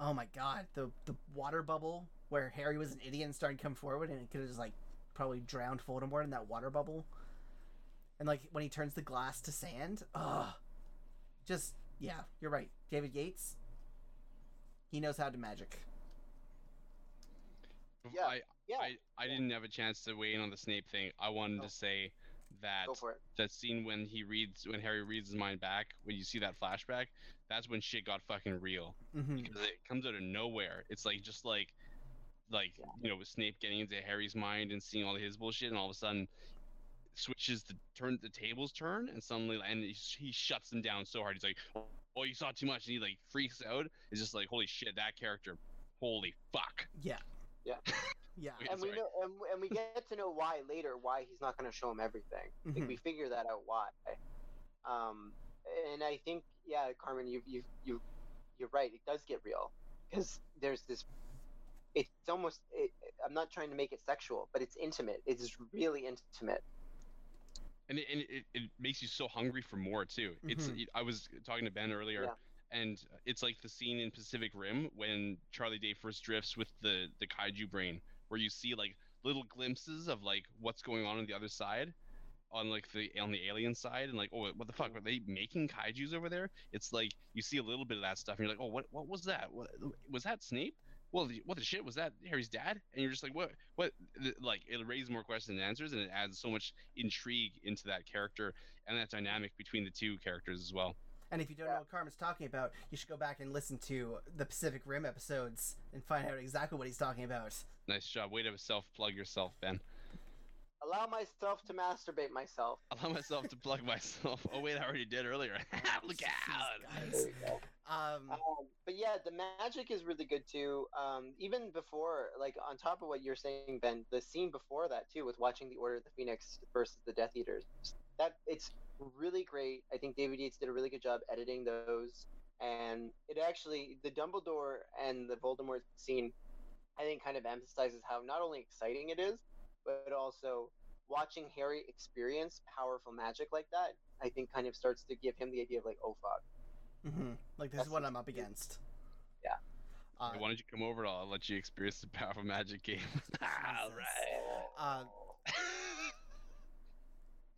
S1: oh my god the the water bubble where harry was an idiot and started to come forward and it could have just like probably drowned voldemort in that water bubble and like when he turns the glass to sand ugh just yeah you're right david yates he knows how to magic
S3: Yeah,
S2: I,
S3: Yeah,
S2: I I didn't have a chance to weigh in on the Snape thing. I wanted
S3: Oh.
S2: to say that
S3: go for it.
S2: that scene when he reads when Harry reads his mind back, when you see that flashback, that's when shit got fucking real.
S1: mm-hmm.
S2: Because it comes out of nowhere. It's like just like like
S3: Yeah.
S2: you know, with Snape getting into Harry's mind and seeing all his bullshit and all of a sudden switches the turn the tables turn and suddenly and he, he shuts them down so hard he's like oh you saw too much and he like freaks out it's just like holy shit that character holy fuck
S1: yeah
S3: Yeah. [laughs]
S1: yeah
S2: Okay. [laughs]
S3: and we know, and, and we get to know why later. Why he's not going to show him everything. Like
S1: Mhm.
S3: we figure that out why. Um, and I think yeah, Carmen, you you you you're right. It does get real because there's this. It's almost. It, I'm not trying to make it sexual, but it's intimate. It's really intimate.
S2: and it, and it, it makes you so hungry for more too. It's
S1: Mhm.
S2: it- I was talking to Ben earlier,
S3: Yeah.
S2: and it's like the scene in Pacific Rim when Charlie Day first drifts with the the kaiju brain, where you see like little glimpses of like what's going on on the other side, on like the on the alien side, and like oh what the fuck are they making kaiju's over there? It's like you see a little bit of that stuff, and you're like oh what what was that? What was that Snape? Well, the- what the shit was that Harry's dad? And you're just like, what, what? Like, it'll raise more questions than answers, and it adds so much intrigue into that character and that dynamic between the two characters as well.
S1: and if you don't know what carmen's talking about you should go back and listen to the pacific rim episodes and find out exactly what he's talking about
S2: Nice job. Way to self plug yourself, Ben.
S3: Allow myself to masturbate myself.
S2: Allow myself to plug [laughs] myself. Oh wait, I already did earlier. [laughs] Look out!
S1: guys. Um
S3: Um, but yeah, the magic is really good too. Um, even before, like on top of what you're saying, Ben, the scene before that too, with watching the Order of the Phoenix versus the Death Eaters, that it's really great. I think David Yates did a really good job editing those, and it actually the Dumbledore and the Voldemort scene, I think, kind of emphasizes how not only exciting it is, but also watching Harry experience powerful magic like that. I think kind of starts to give him the idea of like, oh fuck.
S1: Mhm. like this is what i'm up against
S3: Yeah.
S1: uh,
S2: Hey, why don't you come over? I'll let you experience the powerful magic game. [laughs] All right.
S1: Uh,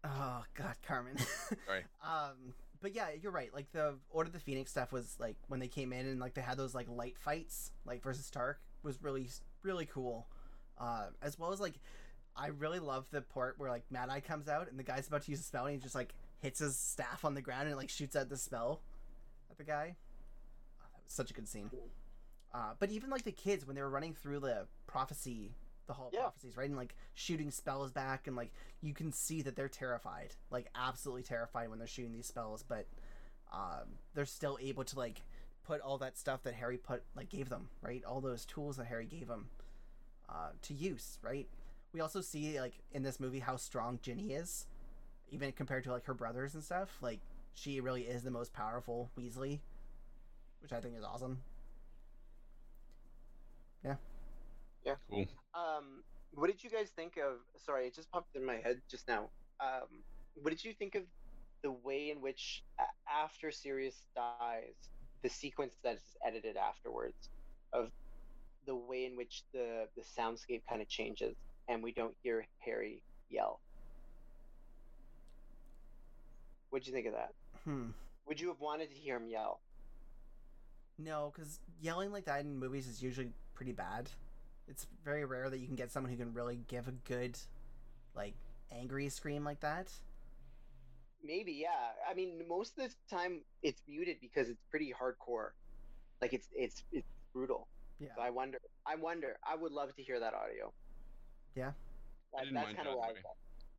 S1: Oh God, Carmen. [laughs]
S2: Sorry. [laughs]
S1: Um, but yeah, you're right. Like the Order of the Phoenix stuff was like when they came in and like they had those like light fights, like versus Tark, was really really cool. Uh, as well as like, I really love the part where like Mad Eye comes out and the guy's about to use a spell and he just like hits his staff on the ground and it, like shoots out the spell at the guy. Oh, that was such a good scene. Uh, but even like the kids when they were running through the prophecy, the hall of
S3: Yeah.
S1: prophecies, right, and like shooting spells back, and like you can see that they're terrified, like absolutely terrified when they're shooting these spells, but um, they're still able to like put all that stuff that Harry put like gave them, right, all those tools that Harry gave them uh, to use, right. We also see like in this movie how strong Ginny is, even compared to like her brothers and stuff. Like she really is the most powerful Weasley, which I think is awesome. Yeah. Yeah.
S2: Cool.
S3: Um, what did you guys think of? Sorry, it just popped in my head just now. Um, what did you think of the way in which, after Sirius dies, the sequence that is edited afterwards, of the way in which the the soundscape kind of changes? and we don't hear Harry yell. What'd you think of that?
S1: Hmm.
S3: Would you have wanted to hear him yell?
S1: No, because yelling like that in movies is usually pretty bad. It's very rare that you can get someone who can really give a good, like, angry scream like that.
S3: Maybe, yeah. I mean, most of the time it's muted because it's pretty hardcore. Like it's it's it's brutal.
S1: Yeah.
S3: So I wonder. I wonder. I would love to hear that audio.
S1: Yeah.
S2: I
S3: That,
S2: didn't
S3: that's kind of
S2: that
S3: why. I
S2: way.
S3: thought.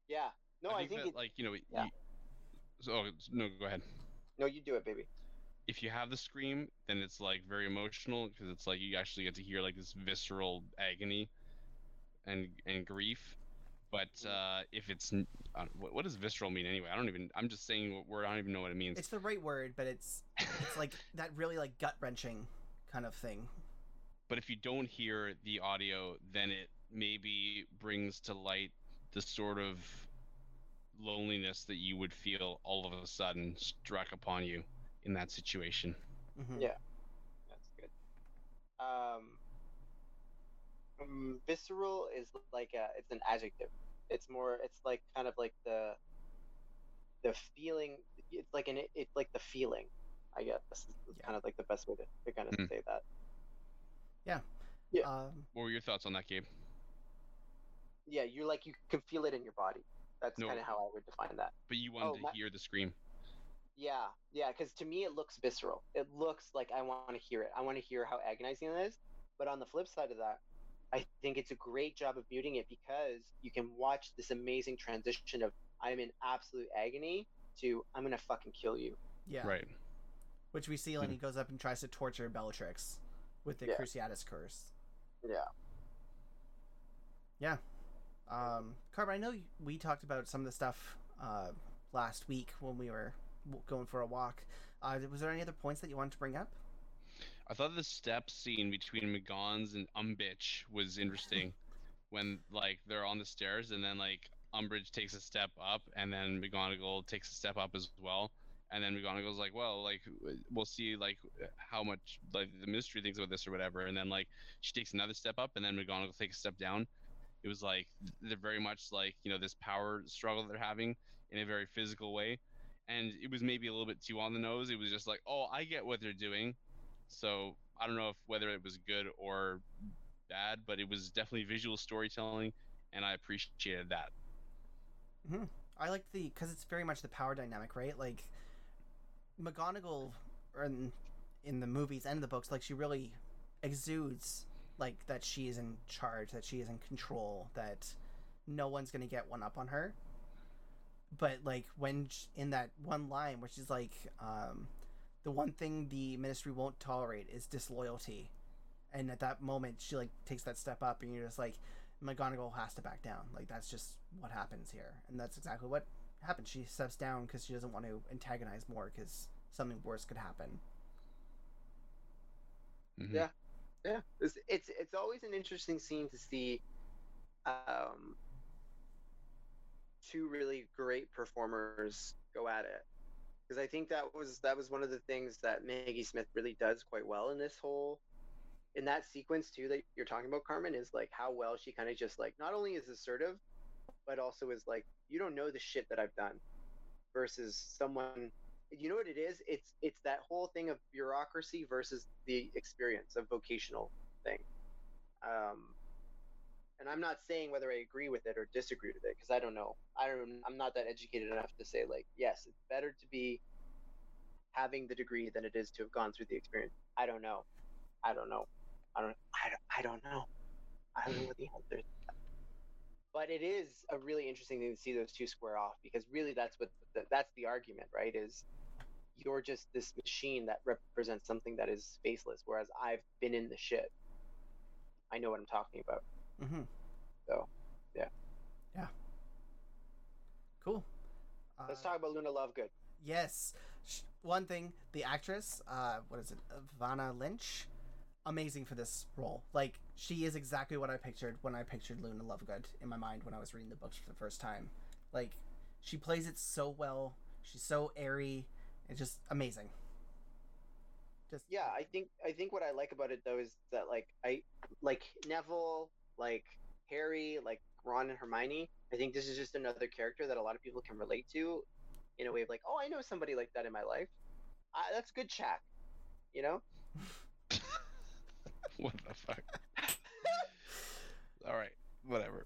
S3: Yeah. No, I think,
S2: that,
S3: it,
S2: like you know,
S3: yeah.
S2: You, so oh, no, go ahead.
S3: no. You do it, baby.
S2: If you have the scream, then it's like very emotional because it's like you actually get to hear like this visceral agony and and grief. But
S3: Mhm.
S2: uh, if it's uh, what, what does visceral mean anyway? I don't even. I'm just saying what word. I don't even know what it means.
S1: It's the right word, but it's it's like [laughs] that really like gut wrenching kind of thing.
S2: but if you don't hear the audio, then it maybe brings to light the sort of loneliness that you would feel all of a sudden struck upon you in that situation.
S1: hmm
S3: Yeah. That's good. Um, um, visceral is like a, it's an adjective. It's more. It's like kind of like the the feeling. It's like an. It's like the feeling. I guess is
S1: Yeah.
S3: kind of like the best way to, to kind of
S2: Hmm.
S3: say that. Yeah.
S1: Um,
S2: What were your thoughts on that, Gabe?
S3: Yeah, you're like you can feel it in your body. That's
S2: No.
S3: kind of how I would define that.
S2: But you wanted
S3: Oh,
S2: to
S3: my-
S2: hear the scream.
S3: Yeah, yeah, because to me it looks visceral. It looks like I want to hear it. I want to hear how agonizing it is. But on the flip side of that, I think it's a great job of muting it because you can watch this amazing transition of I'm in absolute agony to I'm gonna fucking kill you.
S1: yeah.
S2: Right.
S1: Which we see when hmm. he goes up and tries to torture Bellatrix with the
S3: Yeah.
S1: Cruciatus curse.
S3: Yeah. Yeah.
S1: Um, Carmen, I know we talked about some of the stuff uh, last week when we were going for a walk. Uh, was there any other points that you wanted to bring up?
S2: I thought the step scene between McGons and Umbitch was interesting [laughs] when like they're on the stairs and then like Umbridge takes a step up and then McGonagall takes a step up as well. And then McGonagall's like, well, like we'll see like how much like the ministry thinks about this or whatever. And then like she takes another step up and then McGonagall takes a step down. It was like they're very much like you know this power struggle they're having in a very physical way. And it was maybe a little bit too on the nose. It was just like, oh, I get what they're doing. So I don't know if whether it was good or bad, but it was definitely visual storytelling, and I appreciated that.
S1: Hmm, I like the because it's very much the power dynamic, right? Like McGonagall, in, in the movies and the books, like she really exudes like that she is in charge, that she is in control, that no one's gonna get one up on her. But like when sh- in that one line where she's like, um, the one thing the ministry won't tolerate is disloyalty, and at that moment she like takes that step up, and you're just like, McGonagall has to back down. Like that's just what happens here, and that's exactly what happens. She steps down because she doesn't want to antagonize more because something worse could happen.
S2: Mhm.
S3: Yeah. Yeah, it's, it's it's always an interesting scene to see um, two really great performers go at it. Because I think that was that was one of the things that Maggie Smith really does quite well in this whole in that sequence too that you're talking about Carmen is like how well she kind of just like not only is assertive but also is like you don't know the shit that I've done versus someone you know what it is? It's it's that whole thing of bureaucracy versus the experience of vocational thing. Um and i'm not saying whether i agree with it or disagree with it because i don't know. I don't i'm not that educated enough to say like yes it's better to be having the degree than it is to have gone through the experience. I don't know. I don't know. I don't i don't, I don't know. I don't know what the answer is but it is a really interesting thing to see those two square off because really that's what the, that's the argument right is you're just this machine that represents something that is faceless whereas i've been in the shit i know what i'm talking about
S1: Mm-hmm.
S3: So, yeah.
S1: Yeah. Cool.
S3: let's
S1: Uh,
S3: talk about luna lovegood
S1: Yes. One thing, the actress, uh, what is it, Evanna Lynch, amazing for this role. Like she is exactly what I pictured when I pictured Luna Lovegood in my mind when I was reading the books for the first time. Like she plays it so well. She's so airy and just amazing. Just
S3: yeah i think i think what i like about it though is that like i like neville like Harry, like Ron and Hermione, I think this is just another character that a lot of people can relate to, in a way of like, oh, I know somebody like that in my life. I, that's good chat, you know. [laughs]
S2: what the fuck? all right, whatever.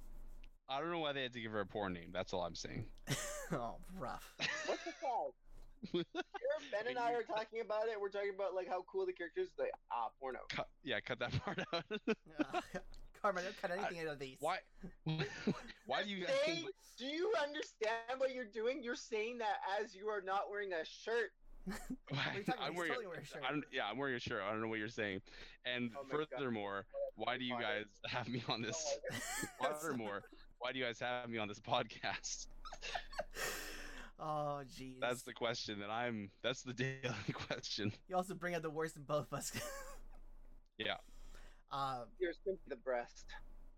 S2: I don't know why they had to give her a porn name. That's all I'm saying. [laughs]
S1: oh, rough.
S3: What the [laughs] fuck? Here, [laughs] ben and I are talking about it. We're talking about like how cool the character is. Like ah, porno.
S2: cut, yeah, cut that [laughs] part out.
S1: Uh, [laughs] Carmen, don't cut anything out of these.
S2: why? Why do you guys
S3: Say,
S2: think?
S3: do you understand what you're doing? You're saying that as you are not wearing a shirt.
S1: What are you talking about?
S2: I'm wearing.
S1: totally wearing a shirt.
S2: I don't, yeah, I'm wearing a shirt. I don't know what you're saying. And
S3: Oh my God.
S2: furthermore, why do you guys have me on this? Furthermore, why do you guys have me on this podcast?
S1: Oh, jeez.
S2: That's the question that I'm. That's the [laughs] daily question.
S1: You also bring out the worst in both of us. [laughs]
S2: Yeah.
S1: Uh,
S3: You're simply the breast.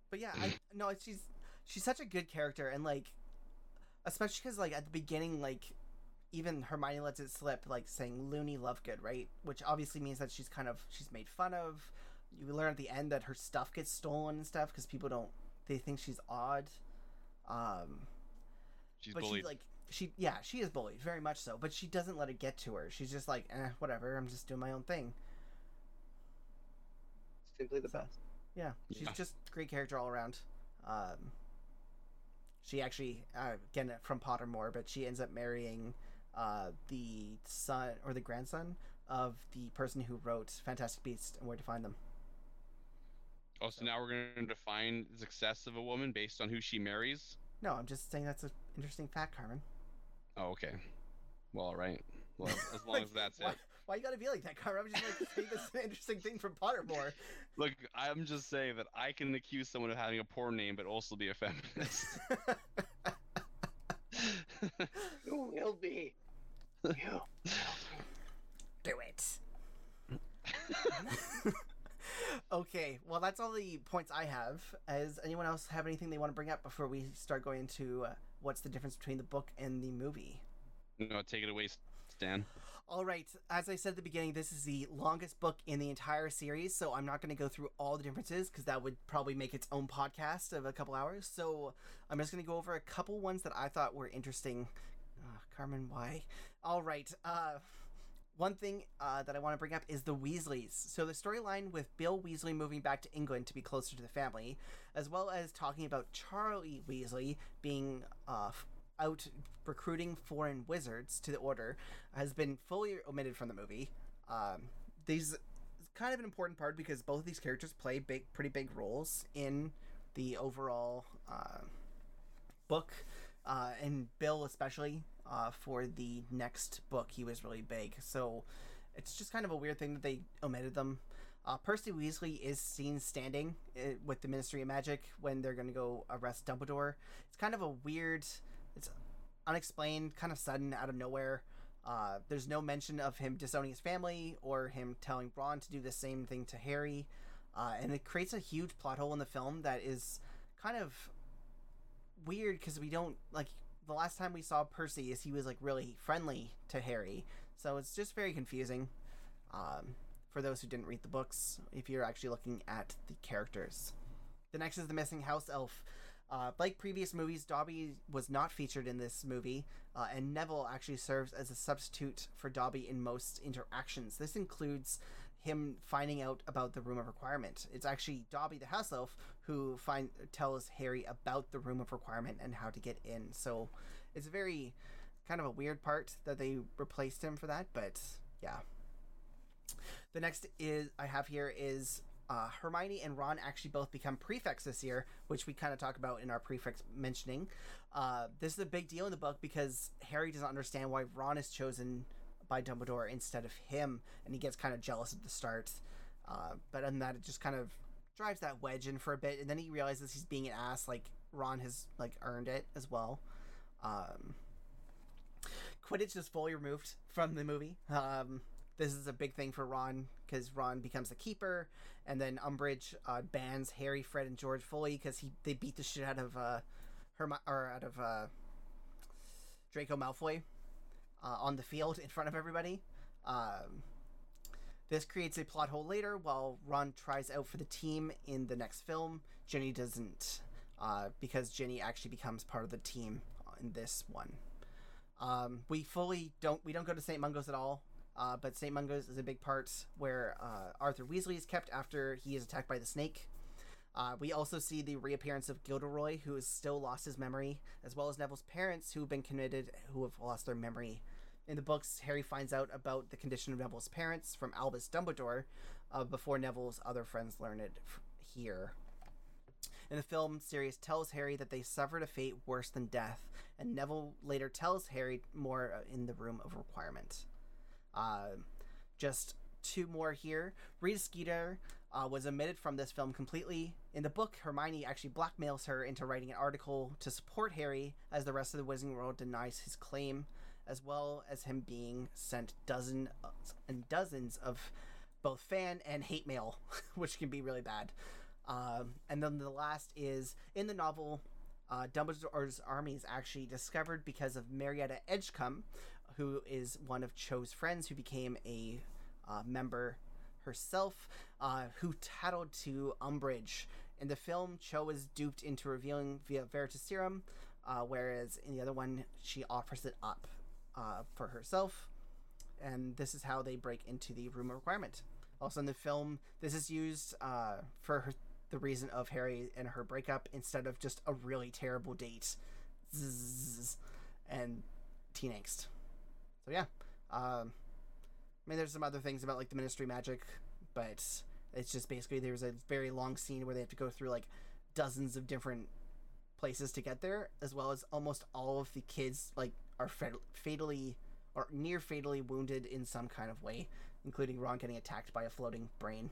S1: but yeah, I [laughs] no, she's she's such a good character, and like, especially because like at the beginning, like, even Hermione lets it slip, like saying Loony Lovegood, right? Which obviously means that she's kind of she's made fun of. You learn at the end that her stuff gets stolen and stuff because people don't they think she's odd. Um,
S2: She's
S1: but
S2: bullied.
S1: she like she yeah she is bullied very much so, but she doesn't let it get to her. She's just like eh whatever. I'm just doing my own thing.
S3: Simply the
S1: So-
S3: best.
S1: Yeah, she's
S2: Yeah.
S1: just great character all around. Um, she actually, uh, again from Pottermore, but she ends up marrying uh, the son or the grandson of the person who wrote Fantastic Beasts and Where to Find Them.
S2: oh, so now we're going to define the success of a woman based on who she marries.
S1: No, I'm just saying that's an interesting fact, Carmen.
S2: Oh, okay. Well, all right. Well, [laughs] as long
S1: Like,
S2: as that's
S1: why,
S2: it.
S1: Why you gotta be like that, Carmen? I'm just like [laughs] saying this is an interesting thing from Pottermore. [laughs]
S2: Look, I'm just saying that I can accuse someone of having a poor name, but also be a feminist.
S3: You will be. You.
S1: Do it. okay, well, that's all the points I have. Does anyone else have anything they want to bring up before we start going to uh, what's the difference between the book and the movie?
S2: no, take it away, Stan.
S1: All right, as I said at the beginning, this is the longest book in the entire series, so I'm not going to go through all the differences because that would probably make its own podcast of a couple hours. So I'm just going to go over a couple ones that I thought were interesting. Uh, Carmen, why? All right. Uh, one thing uh, that I want to bring up is the Weasleys. So the storyline with Bill Weasley moving back to England to be closer to the family, as well as talking about Charlie Weasley being uh, out recruiting foreign wizards to the Order, has been fully omitted from the movie. Um, these kind of an important part because both of these characters play big, pretty big roles in the overall uh, book, uh, and Bill especially uh, for the next book, he was really big. So it's just kind of a weird thing that they omitted them. Uh, Percy Weasley is seen standing uh, with the Ministry of Magic when they're going to go arrest Dumbledore. It's kind of a weird, it's unexplained, kind of sudden, out of nowhere. Uh, there's no mention of him disowning his family or him telling Ron to do the same thing to Harry. Uh, and it creates a huge plot hole in the film that is kind of weird because we don't like the last time we saw Percy is he was like really friendly to Harry. So it's just very confusing um, for those who didn't read the books if you're actually looking at the characters. The next is the missing house elf. Uh, like previous movies, Dobby was not featured in this movie, uh, and Neville actually serves as a substitute for Dobby in most interactions. This includes him finding out about the room of requirement. It's actually Dobby the house elf who find tells Harry about the room of requirement and how to get in. So it's very kind of a weird part that they replaced him for that, but yeah. The next is I have here is uh, Hermione and Ron actually both become prefects this year, which we kind of talk about in our prefects mentioning. Uh, this is a big deal in the book because Harry doesn't understand why Ron is chosen by Dumbledore instead of him, and he gets kind of jealous at the start. Uh, but on that, it just kind of drives that wedge in for a bit, and then he realizes he's being an ass. Like Ron has like earned it as well. Um, Quidditch is fully removed from the movie. Um, this is a big thing for Ron because Ron becomes the keeper, and then Umbridge uh, bans Harry, Fred, and George fully because he they beat the shit out of uh, Herm- or out of uh, Draco Malfoy uh, on the field in front of everybody. Um, this creates a plot hole later while Ron tries out for the team in the next film. Ginny doesn't uh, because Ginny actually becomes part of the team in this one. Um, we fully don't we don't go to St. Mungo's at all, uh, but St. Mungo's is a big part where uh, Arthur Weasley is kept after he is attacked by the snake. Uh, we also see the reappearance of Gilderoy, who has still lost his memory, as well as Neville's parents, who've been committed, who have lost their memory. In the books, Harry finds out about the condition of Neville's parents from Albus Dumbledore, uh, before Neville's other friends learn it here. In the film, Sirius tells Harry that they suffered a fate worse than death, and Neville later tells Harry more uh, in the Room of Requirement. Uh, just two more here. Rita Skeeter uh, was omitted from this film completely. In the book, Hermione actually blackmails her into writing an article to support Harry, as the rest of the Wizarding World denies his claim, as well as him being sent dozens and dozens of both fan and hate mail, [laughs] which can be really bad. Um, and then the last is in the novel, uh, Dumbledore's army is actually discovered because of Marietta Edgecombe, who is one of Cho's friends who became a uh, member herself, uh, who tattled to Umbridge. In the film, Cho is duped into revealing via Veritaserum, uh, whereas in the other one, she offers it up uh, for herself. And this is how they break into the room requirement. Also, in the film, this is used uh, for her, the reason of Harry and her breakup instead of just a really terrible date. Zzz, and teen angst. So, yeah. Um, I mean, there's some other things about like the ministry magic, but it's just basically there's a very long scene where they have to go through like dozens of different places to get there, as well as almost all of the kids like are fatally or near fatally wounded in some kind of way, including Ron getting attacked by a floating brain.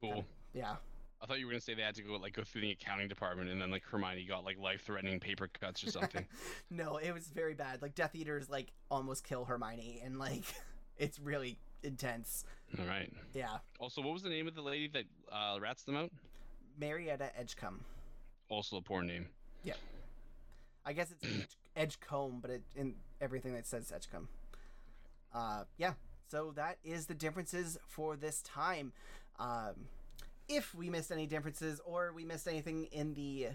S2: Cool.
S1: Yeah.
S2: I thought you were gonna say they had to go like go through the accounting department, and then like Hermione got like life-threatening paper cuts or something. [laughs]
S1: no, it was very bad. Like Death Eaters like almost kill Hermione, and like [laughs] it's really intense.
S2: All right.
S1: Yeah.
S2: Also, what was the name of the lady that uh, rats them out?
S1: Marietta Edgecombe.
S2: Also a poor name. Yeah.
S1: I guess it's Edge, [clears throat] Edgecombe, but it in everything that says Edgecombe. Uh, yeah. So that is the differences for this time. Um, if we missed any differences or we missed anything in the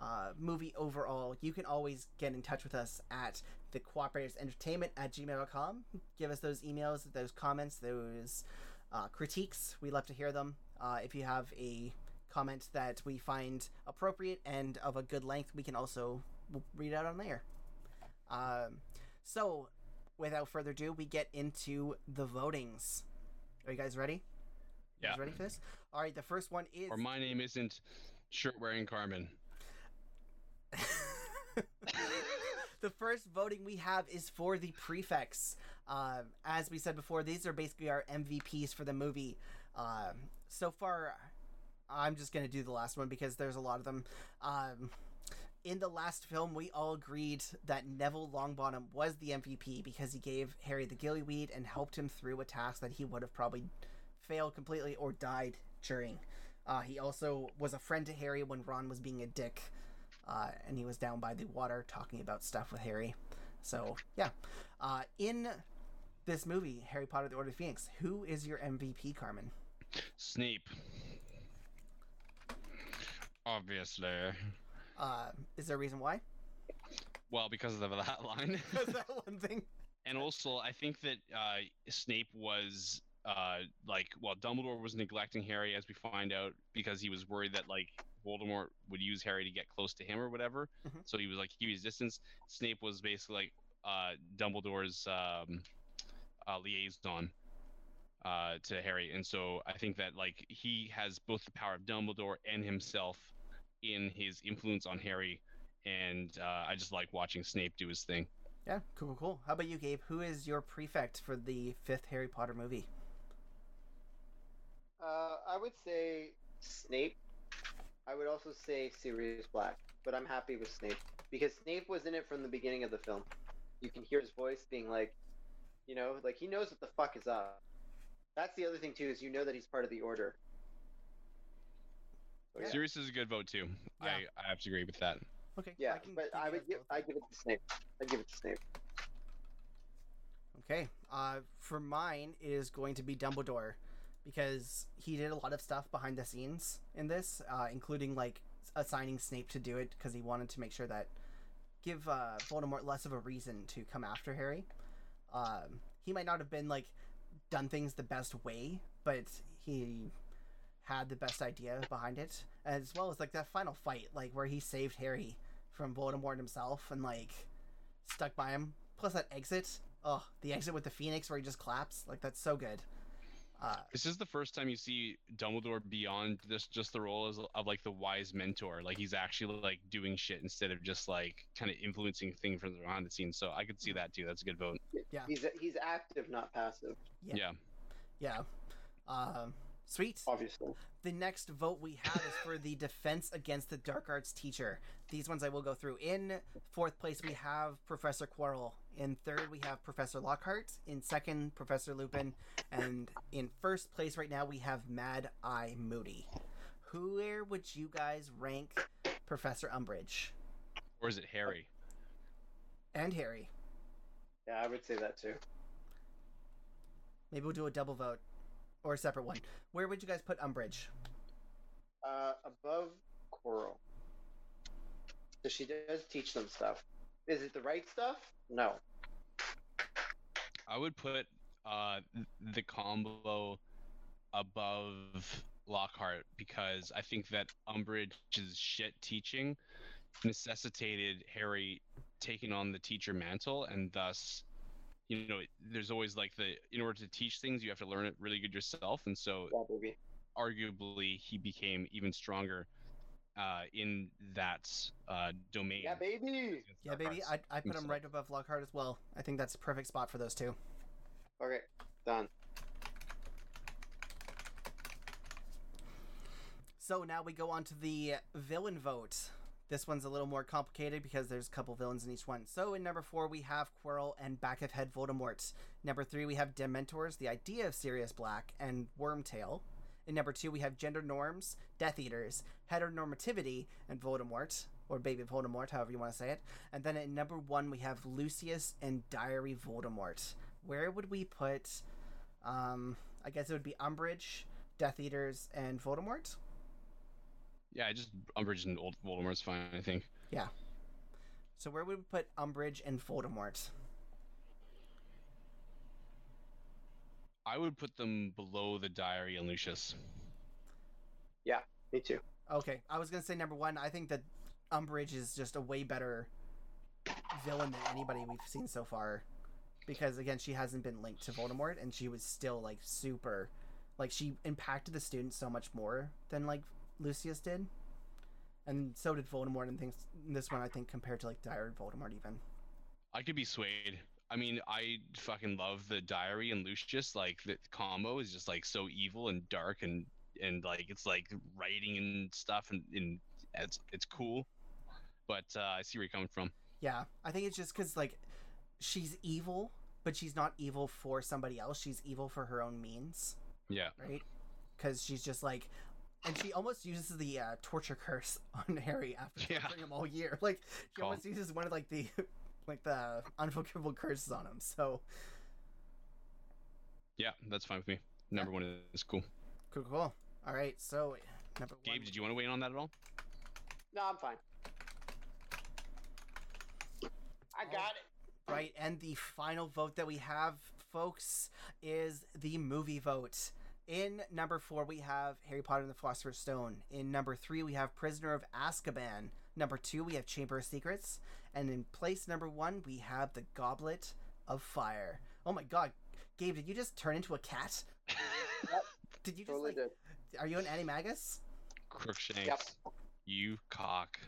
S1: uh, movie overall, you can always get in touch with us at the cooperators entertainment at gmail.com. Give us those emails, those comments, those uh, critiques. We love to hear them. Uh, if you have a comment that we find appropriate and of a good length, we can also read out on there. Um, so, without further ado, we get into the votings. Are you guys ready?
S2: Yeah.
S1: guys ready for this? All right, the first one is.
S2: Or my name isn't shirt-wearing Carmine. [laughs]
S1: the first voting we have is for the prefects. Um, as we said before, these are basically our MVPs for the movie. Um, so far, I'm just to do the last one because there's a lot of them. Um, in the last film, we all agreed that Neville Longbottom was the MVP because he gave Harry the gillyweed and helped him through a task that he would have probably failed completely or died during. Uh, he also was a friend to Harry when Ron was being a dick uh, and he was down by the water talking about stuff with Harry. So yeah, uh, in this movie, Harry Potter: The Order of Phoenix, who is your MVP, Carmine?
S2: Snape. Obviously.
S1: Uh, is there a reason why?
S2: Well, because of that [laughs] line. [laughs]
S1: that one thing.
S2: and also, I think that uh, Snape was uh, like, well, Dumbledore was neglecting Harry, as we find out, because he was worried that like Voldemort would use Harry to get close to him or whatever.
S1: Mhm.
S2: So he was like keep his distance. Snape was basically like uh, Dumbledore's um, uh, liaison uh, to Harry, and so I think that like he has both the power of Dumbledore and himself in his influence on Harry, and uh, I just like watching Snape do his thing.
S1: Yeah, cool, cool, cool. How about you, Gabe? Who is your prefect for the fifth Harry Potter movie?
S3: Uh, I would say Snape. I would also say Sirius Black, but I'm happy with Snape because Snape was in it from the beginning of the film. You can hear his voice being like, you know, like he knows what the fuck is up. That's the other thing too is you know that he's part of the Order. So, yeah.
S2: Sirius is a good vote too.
S1: Yeah.
S2: I, I have to agree with that.
S1: Okay,
S3: Yeah,
S1: can
S3: but I would give. I give it to Snape. I give it to Snape.
S1: Okay. Uh, for mine is going to be Dumbledore because he did a lot of stuff behind the scenes in this, uh, including like assigning Snape to do it because he wanted to make sure that give uh, Voldemort less of a reason to come after Harry. Um, he might not have been like done things the best way, but he had the best idea behind it, as well as like that final fight, like where he saved Harry from Voldemort himself and like stuck by him. Plus that exit, oh, the exit with the Phoenix where he just claps, like that's so good. Uh,
S2: This is the first time you see Dumbledore beyond this just the role as, of like the wise mentor. Like he's actually like doing shit instead of just like kind of influencing things from the behind the scenes. So I could see that too. That's a good vote.
S1: Yeah.
S3: He's he's active, not passive.
S1: Yeah.
S2: Yeah.
S1: yeah, um, sweet.
S3: Obviously.
S1: The next vote we have is for the defense against the dark arts teacher. These ones I will go through. In fourth place, we have Professor Quirrell. In third, we have Professor Lockhart. In second, Professor Lupin. And in first place right now, we have Mad Eye Moody. Where would you guys rank Professor Umbridge
S2: Or is it Harry?
S1: and Harry?
S3: Yeah, I would say that too.
S1: Maybe we'll do a double vote or a separate one. Where would you guys put Umbridge?
S3: Uh, above Quirrell. So she does teach them stuff. Is it the right stuff? No.
S2: I would put uh the combo above Lockhart because I think that Umbridge's shit teaching necessitated Harry taking on the teacher mantle and thus you know there's always like the in order to teach things you have to learn it really good yourself and so
S3: Yeah,
S2: arguably he became even stronger uh, in that uh, domain.
S3: Yeah, baby.
S1: Yeah, baby, I I put him right above Lockhart as well. I think that's a perfect spot for those two.
S3: Okay, done.
S1: So now we go on to the villain vote. This one's a little more complicated because there's a couple villains in each one. So in number four we have Quirrell and Back of Head Voldemort. Number three we have Dementors, the idea of Sirius Black, and Wormtail. In number two we have gender norms, Death Eaters, heteronormativity, and Voldemort, or Baby Voldemort, however you want to say it. And then at number one we have Lucius and Diary Voldemort. Where would we put? Um, I guess it would be Umbridge, Death Eaters, and Voldemort.
S2: Yeah, I just Umbridge and old Voldemort's fine, I think. Yeah.
S1: So where would we put Umbridge and Voldemort?
S2: I would put them below the Diary and Lucius.
S3: Yeah, me too.
S1: Okay, I was gonna say number one. I think that Umbridge is just a way better villain than anybody we've seen so far, because again, she hasn't been linked to Voldemort, and she was still like super, like she impacted the students so much more than like Lucius did, and so did Voldemort and things. in This one, I think, compared to like Diary Dire Voldemort, even.
S2: I could be swayed. I mean, I fucking love the Diary and Lucius. Like the combo is just like so evil and dark and and like it's like writing and stuff and, and it's it's cool. But uh, I see where you're coming from.
S1: Yeah, I think it's just because like she's evil, but she's not evil for somebody else. She's evil for her own means.
S2: Yeah.
S1: right? Because she's just like, and she almost uses the uh, torture curse [laughs] on Harry after
S2: Yeah.
S1: torturing him all year. [laughs] Like she
S2: Cool.
S1: almost uses one of like the [laughs] like the unforgivable curses on him. So
S2: Yeah, that's fine with me. Number one is cool.
S1: cool, cool. All right, so number one.
S2: Gabe, did you want to weigh in on that at all?
S3: No, I'm fine. I got it.
S1: Right, and the final vote that we have, folks, is the movie vote. In number four, we have Harry Potter and the Philosopher's Stone. In number three, we have Prisoner of Azkaban. Number two, we have Chamber of Secrets. And in place number one, we have The Goblet of Fire. Oh my god, Gabe, did you just turn into a cat? [laughs] Did you just
S3: Totally
S1: like,
S3: did.
S1: are you an animagus?
S2: Crookshanks,
S3: Yep.
S2: you cock.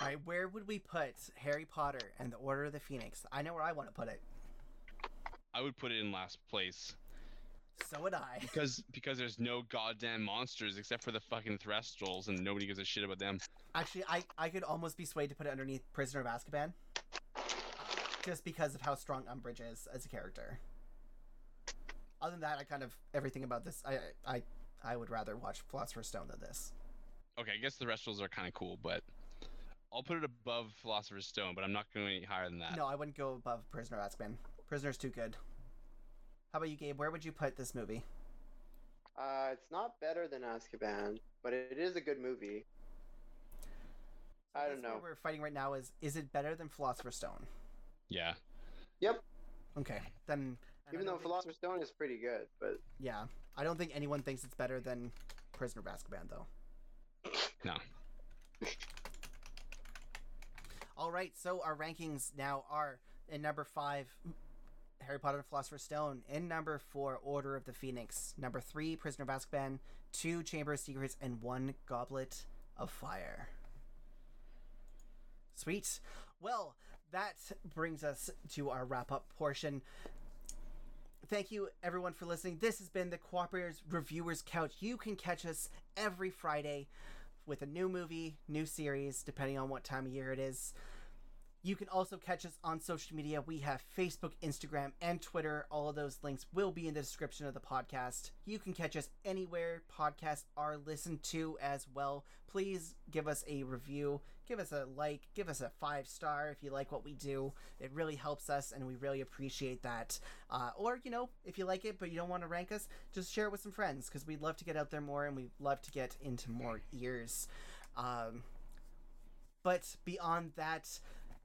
S1: All right, where would we put Harry Potter and the Order of the Phoenix? I know where I want to put it.
S2: I would put it in last place
S1: So would I. [laughs]
S2: because because there's no goddamn monsters except for the fucking Thestrals and nobody gives a shit about them.
S1: Actually, I, I could almost be swayed to put it underneath Prisoner of Azkaban. Just because of how strong Umbridge is as a character. Other than that, I kind of everything about this I I I would rather watch Philosopher's Stone than this.
S2: Okay, I guess the Thestrals are kind of cool, but I'll put it above Philosopher's Stone, but I'm not going any higher than that.
S1: No, I wouldn't go above Prisoner of Azkaban. Prisoner's too good. How about you, Gabe? Where would you put this movie?
S3: Uh, it's not better than Azkaban, but it is a good movie. I don't know.
S1: What we're fighting right now is is it better than Philosopher's Stone?
S2: Yeah.
S3: Yep.
S1: Okay, then.
S3: Even though
S1: think-
S3: Philosopher's Stone is pretty good, but
S1: Yeah, I don't think anyone thinks it's better than Prisoner of Azkaban, though.
S2: No. [laughs]
S1: All right, so our rankings now are in number five, Harry Potter and Philosopher's Stone. In number four, Order of the Phoenix. Number three, Prisoner of Azkaban. Two, Chamber of Secrets, and one, Goblet of Fire. Sweet. Well, that brings us to our wrap up portion. Thank you, everyone, for listening. This has been the Cooperators Reviewers Couch. You can catch us every Friday with a new movie, new series, depending on what time of year it is. You can also catch us on social media. We have Facebook, Instagram, and Twitter. All of those links will be in the description of the podcast. You can catch us anywhere podcasts are listened to as well. Please give us a review, give us a like, give us a five star if you like what we do. It really helps us, and we really appreciate that. Uh, or, you know, if you like it but you don't want to rank us, just share it with some friends because we'd love to get out there more and we'd love to get into more ears. Um, but beyond that,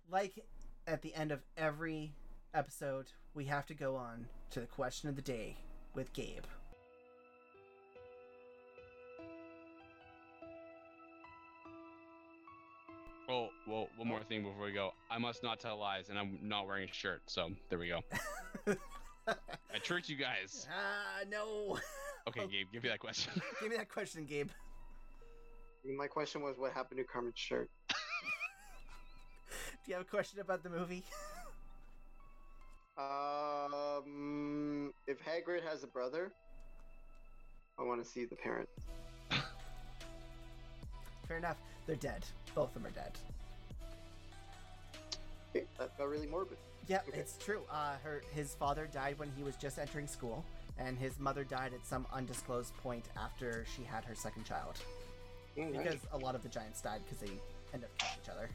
S1: like at the end of every episode, we have to go on to the question of the day with Gabe.
S2: Oh, well, one more thing before we go. I must not tell lies, and I'm not wearing a shirt. So there we go. [laughs] I tricked you guys.
S1: Ah, no. [laughs]
S2: Okay, Gabe, give me that question.
S1: Give me that question, Gabe.
S3: my question was, what happened to Carmine's shirt?
S1: Do you have a question about the movie? [laughs]
S3: Um, if Hagrid has a brother, I want to see the parents.
S1: Fair enough. They're dead. Both of them are dead.
S3: Okay, that got really morbid.
S1: Yeah,
S3: Okay.
S1: it's true. Uh, her his father died when he was just entering school, and his mother died at some undisclosed point after she had her second child.
S3: Mm, nice.
S1: Because a lot of the giants died because they end up killing each other.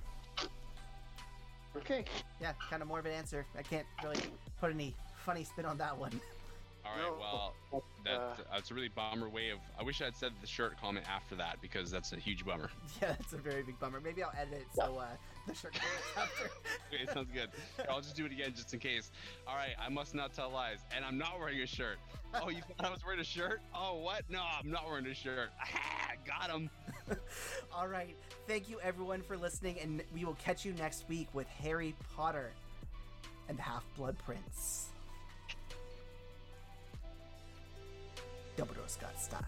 S3: Okay.
S1: Yeah, kind of more of an answer. I can't really put any funny spin on that one.
S2: All right,
S3: No.
S2: well,
S3: Uh,
S2: that, that's a really bummer way of. I wish I'd said the shirt comment after that because that's a huge bummer. [laughs]
S1: Yeah, that's a very big bummer. Maybe I'll edit it so uh, the shirt comes [laughs] after.
S2: Okay, sounds good. Here, I'll just do it again just in case. All right, I must not tell lies, and I'm not wearing a shirt. Oh, you thought I was wearing a shirt? Oh, what? No, I'm not wearing a shirt. [laughs] Ah, got him. [laughs]
S1: All right. Thank you, everyone, for listening, and we will catch you next week with Harry Potter and the Half Blood Prince. Dumbledore Scott style.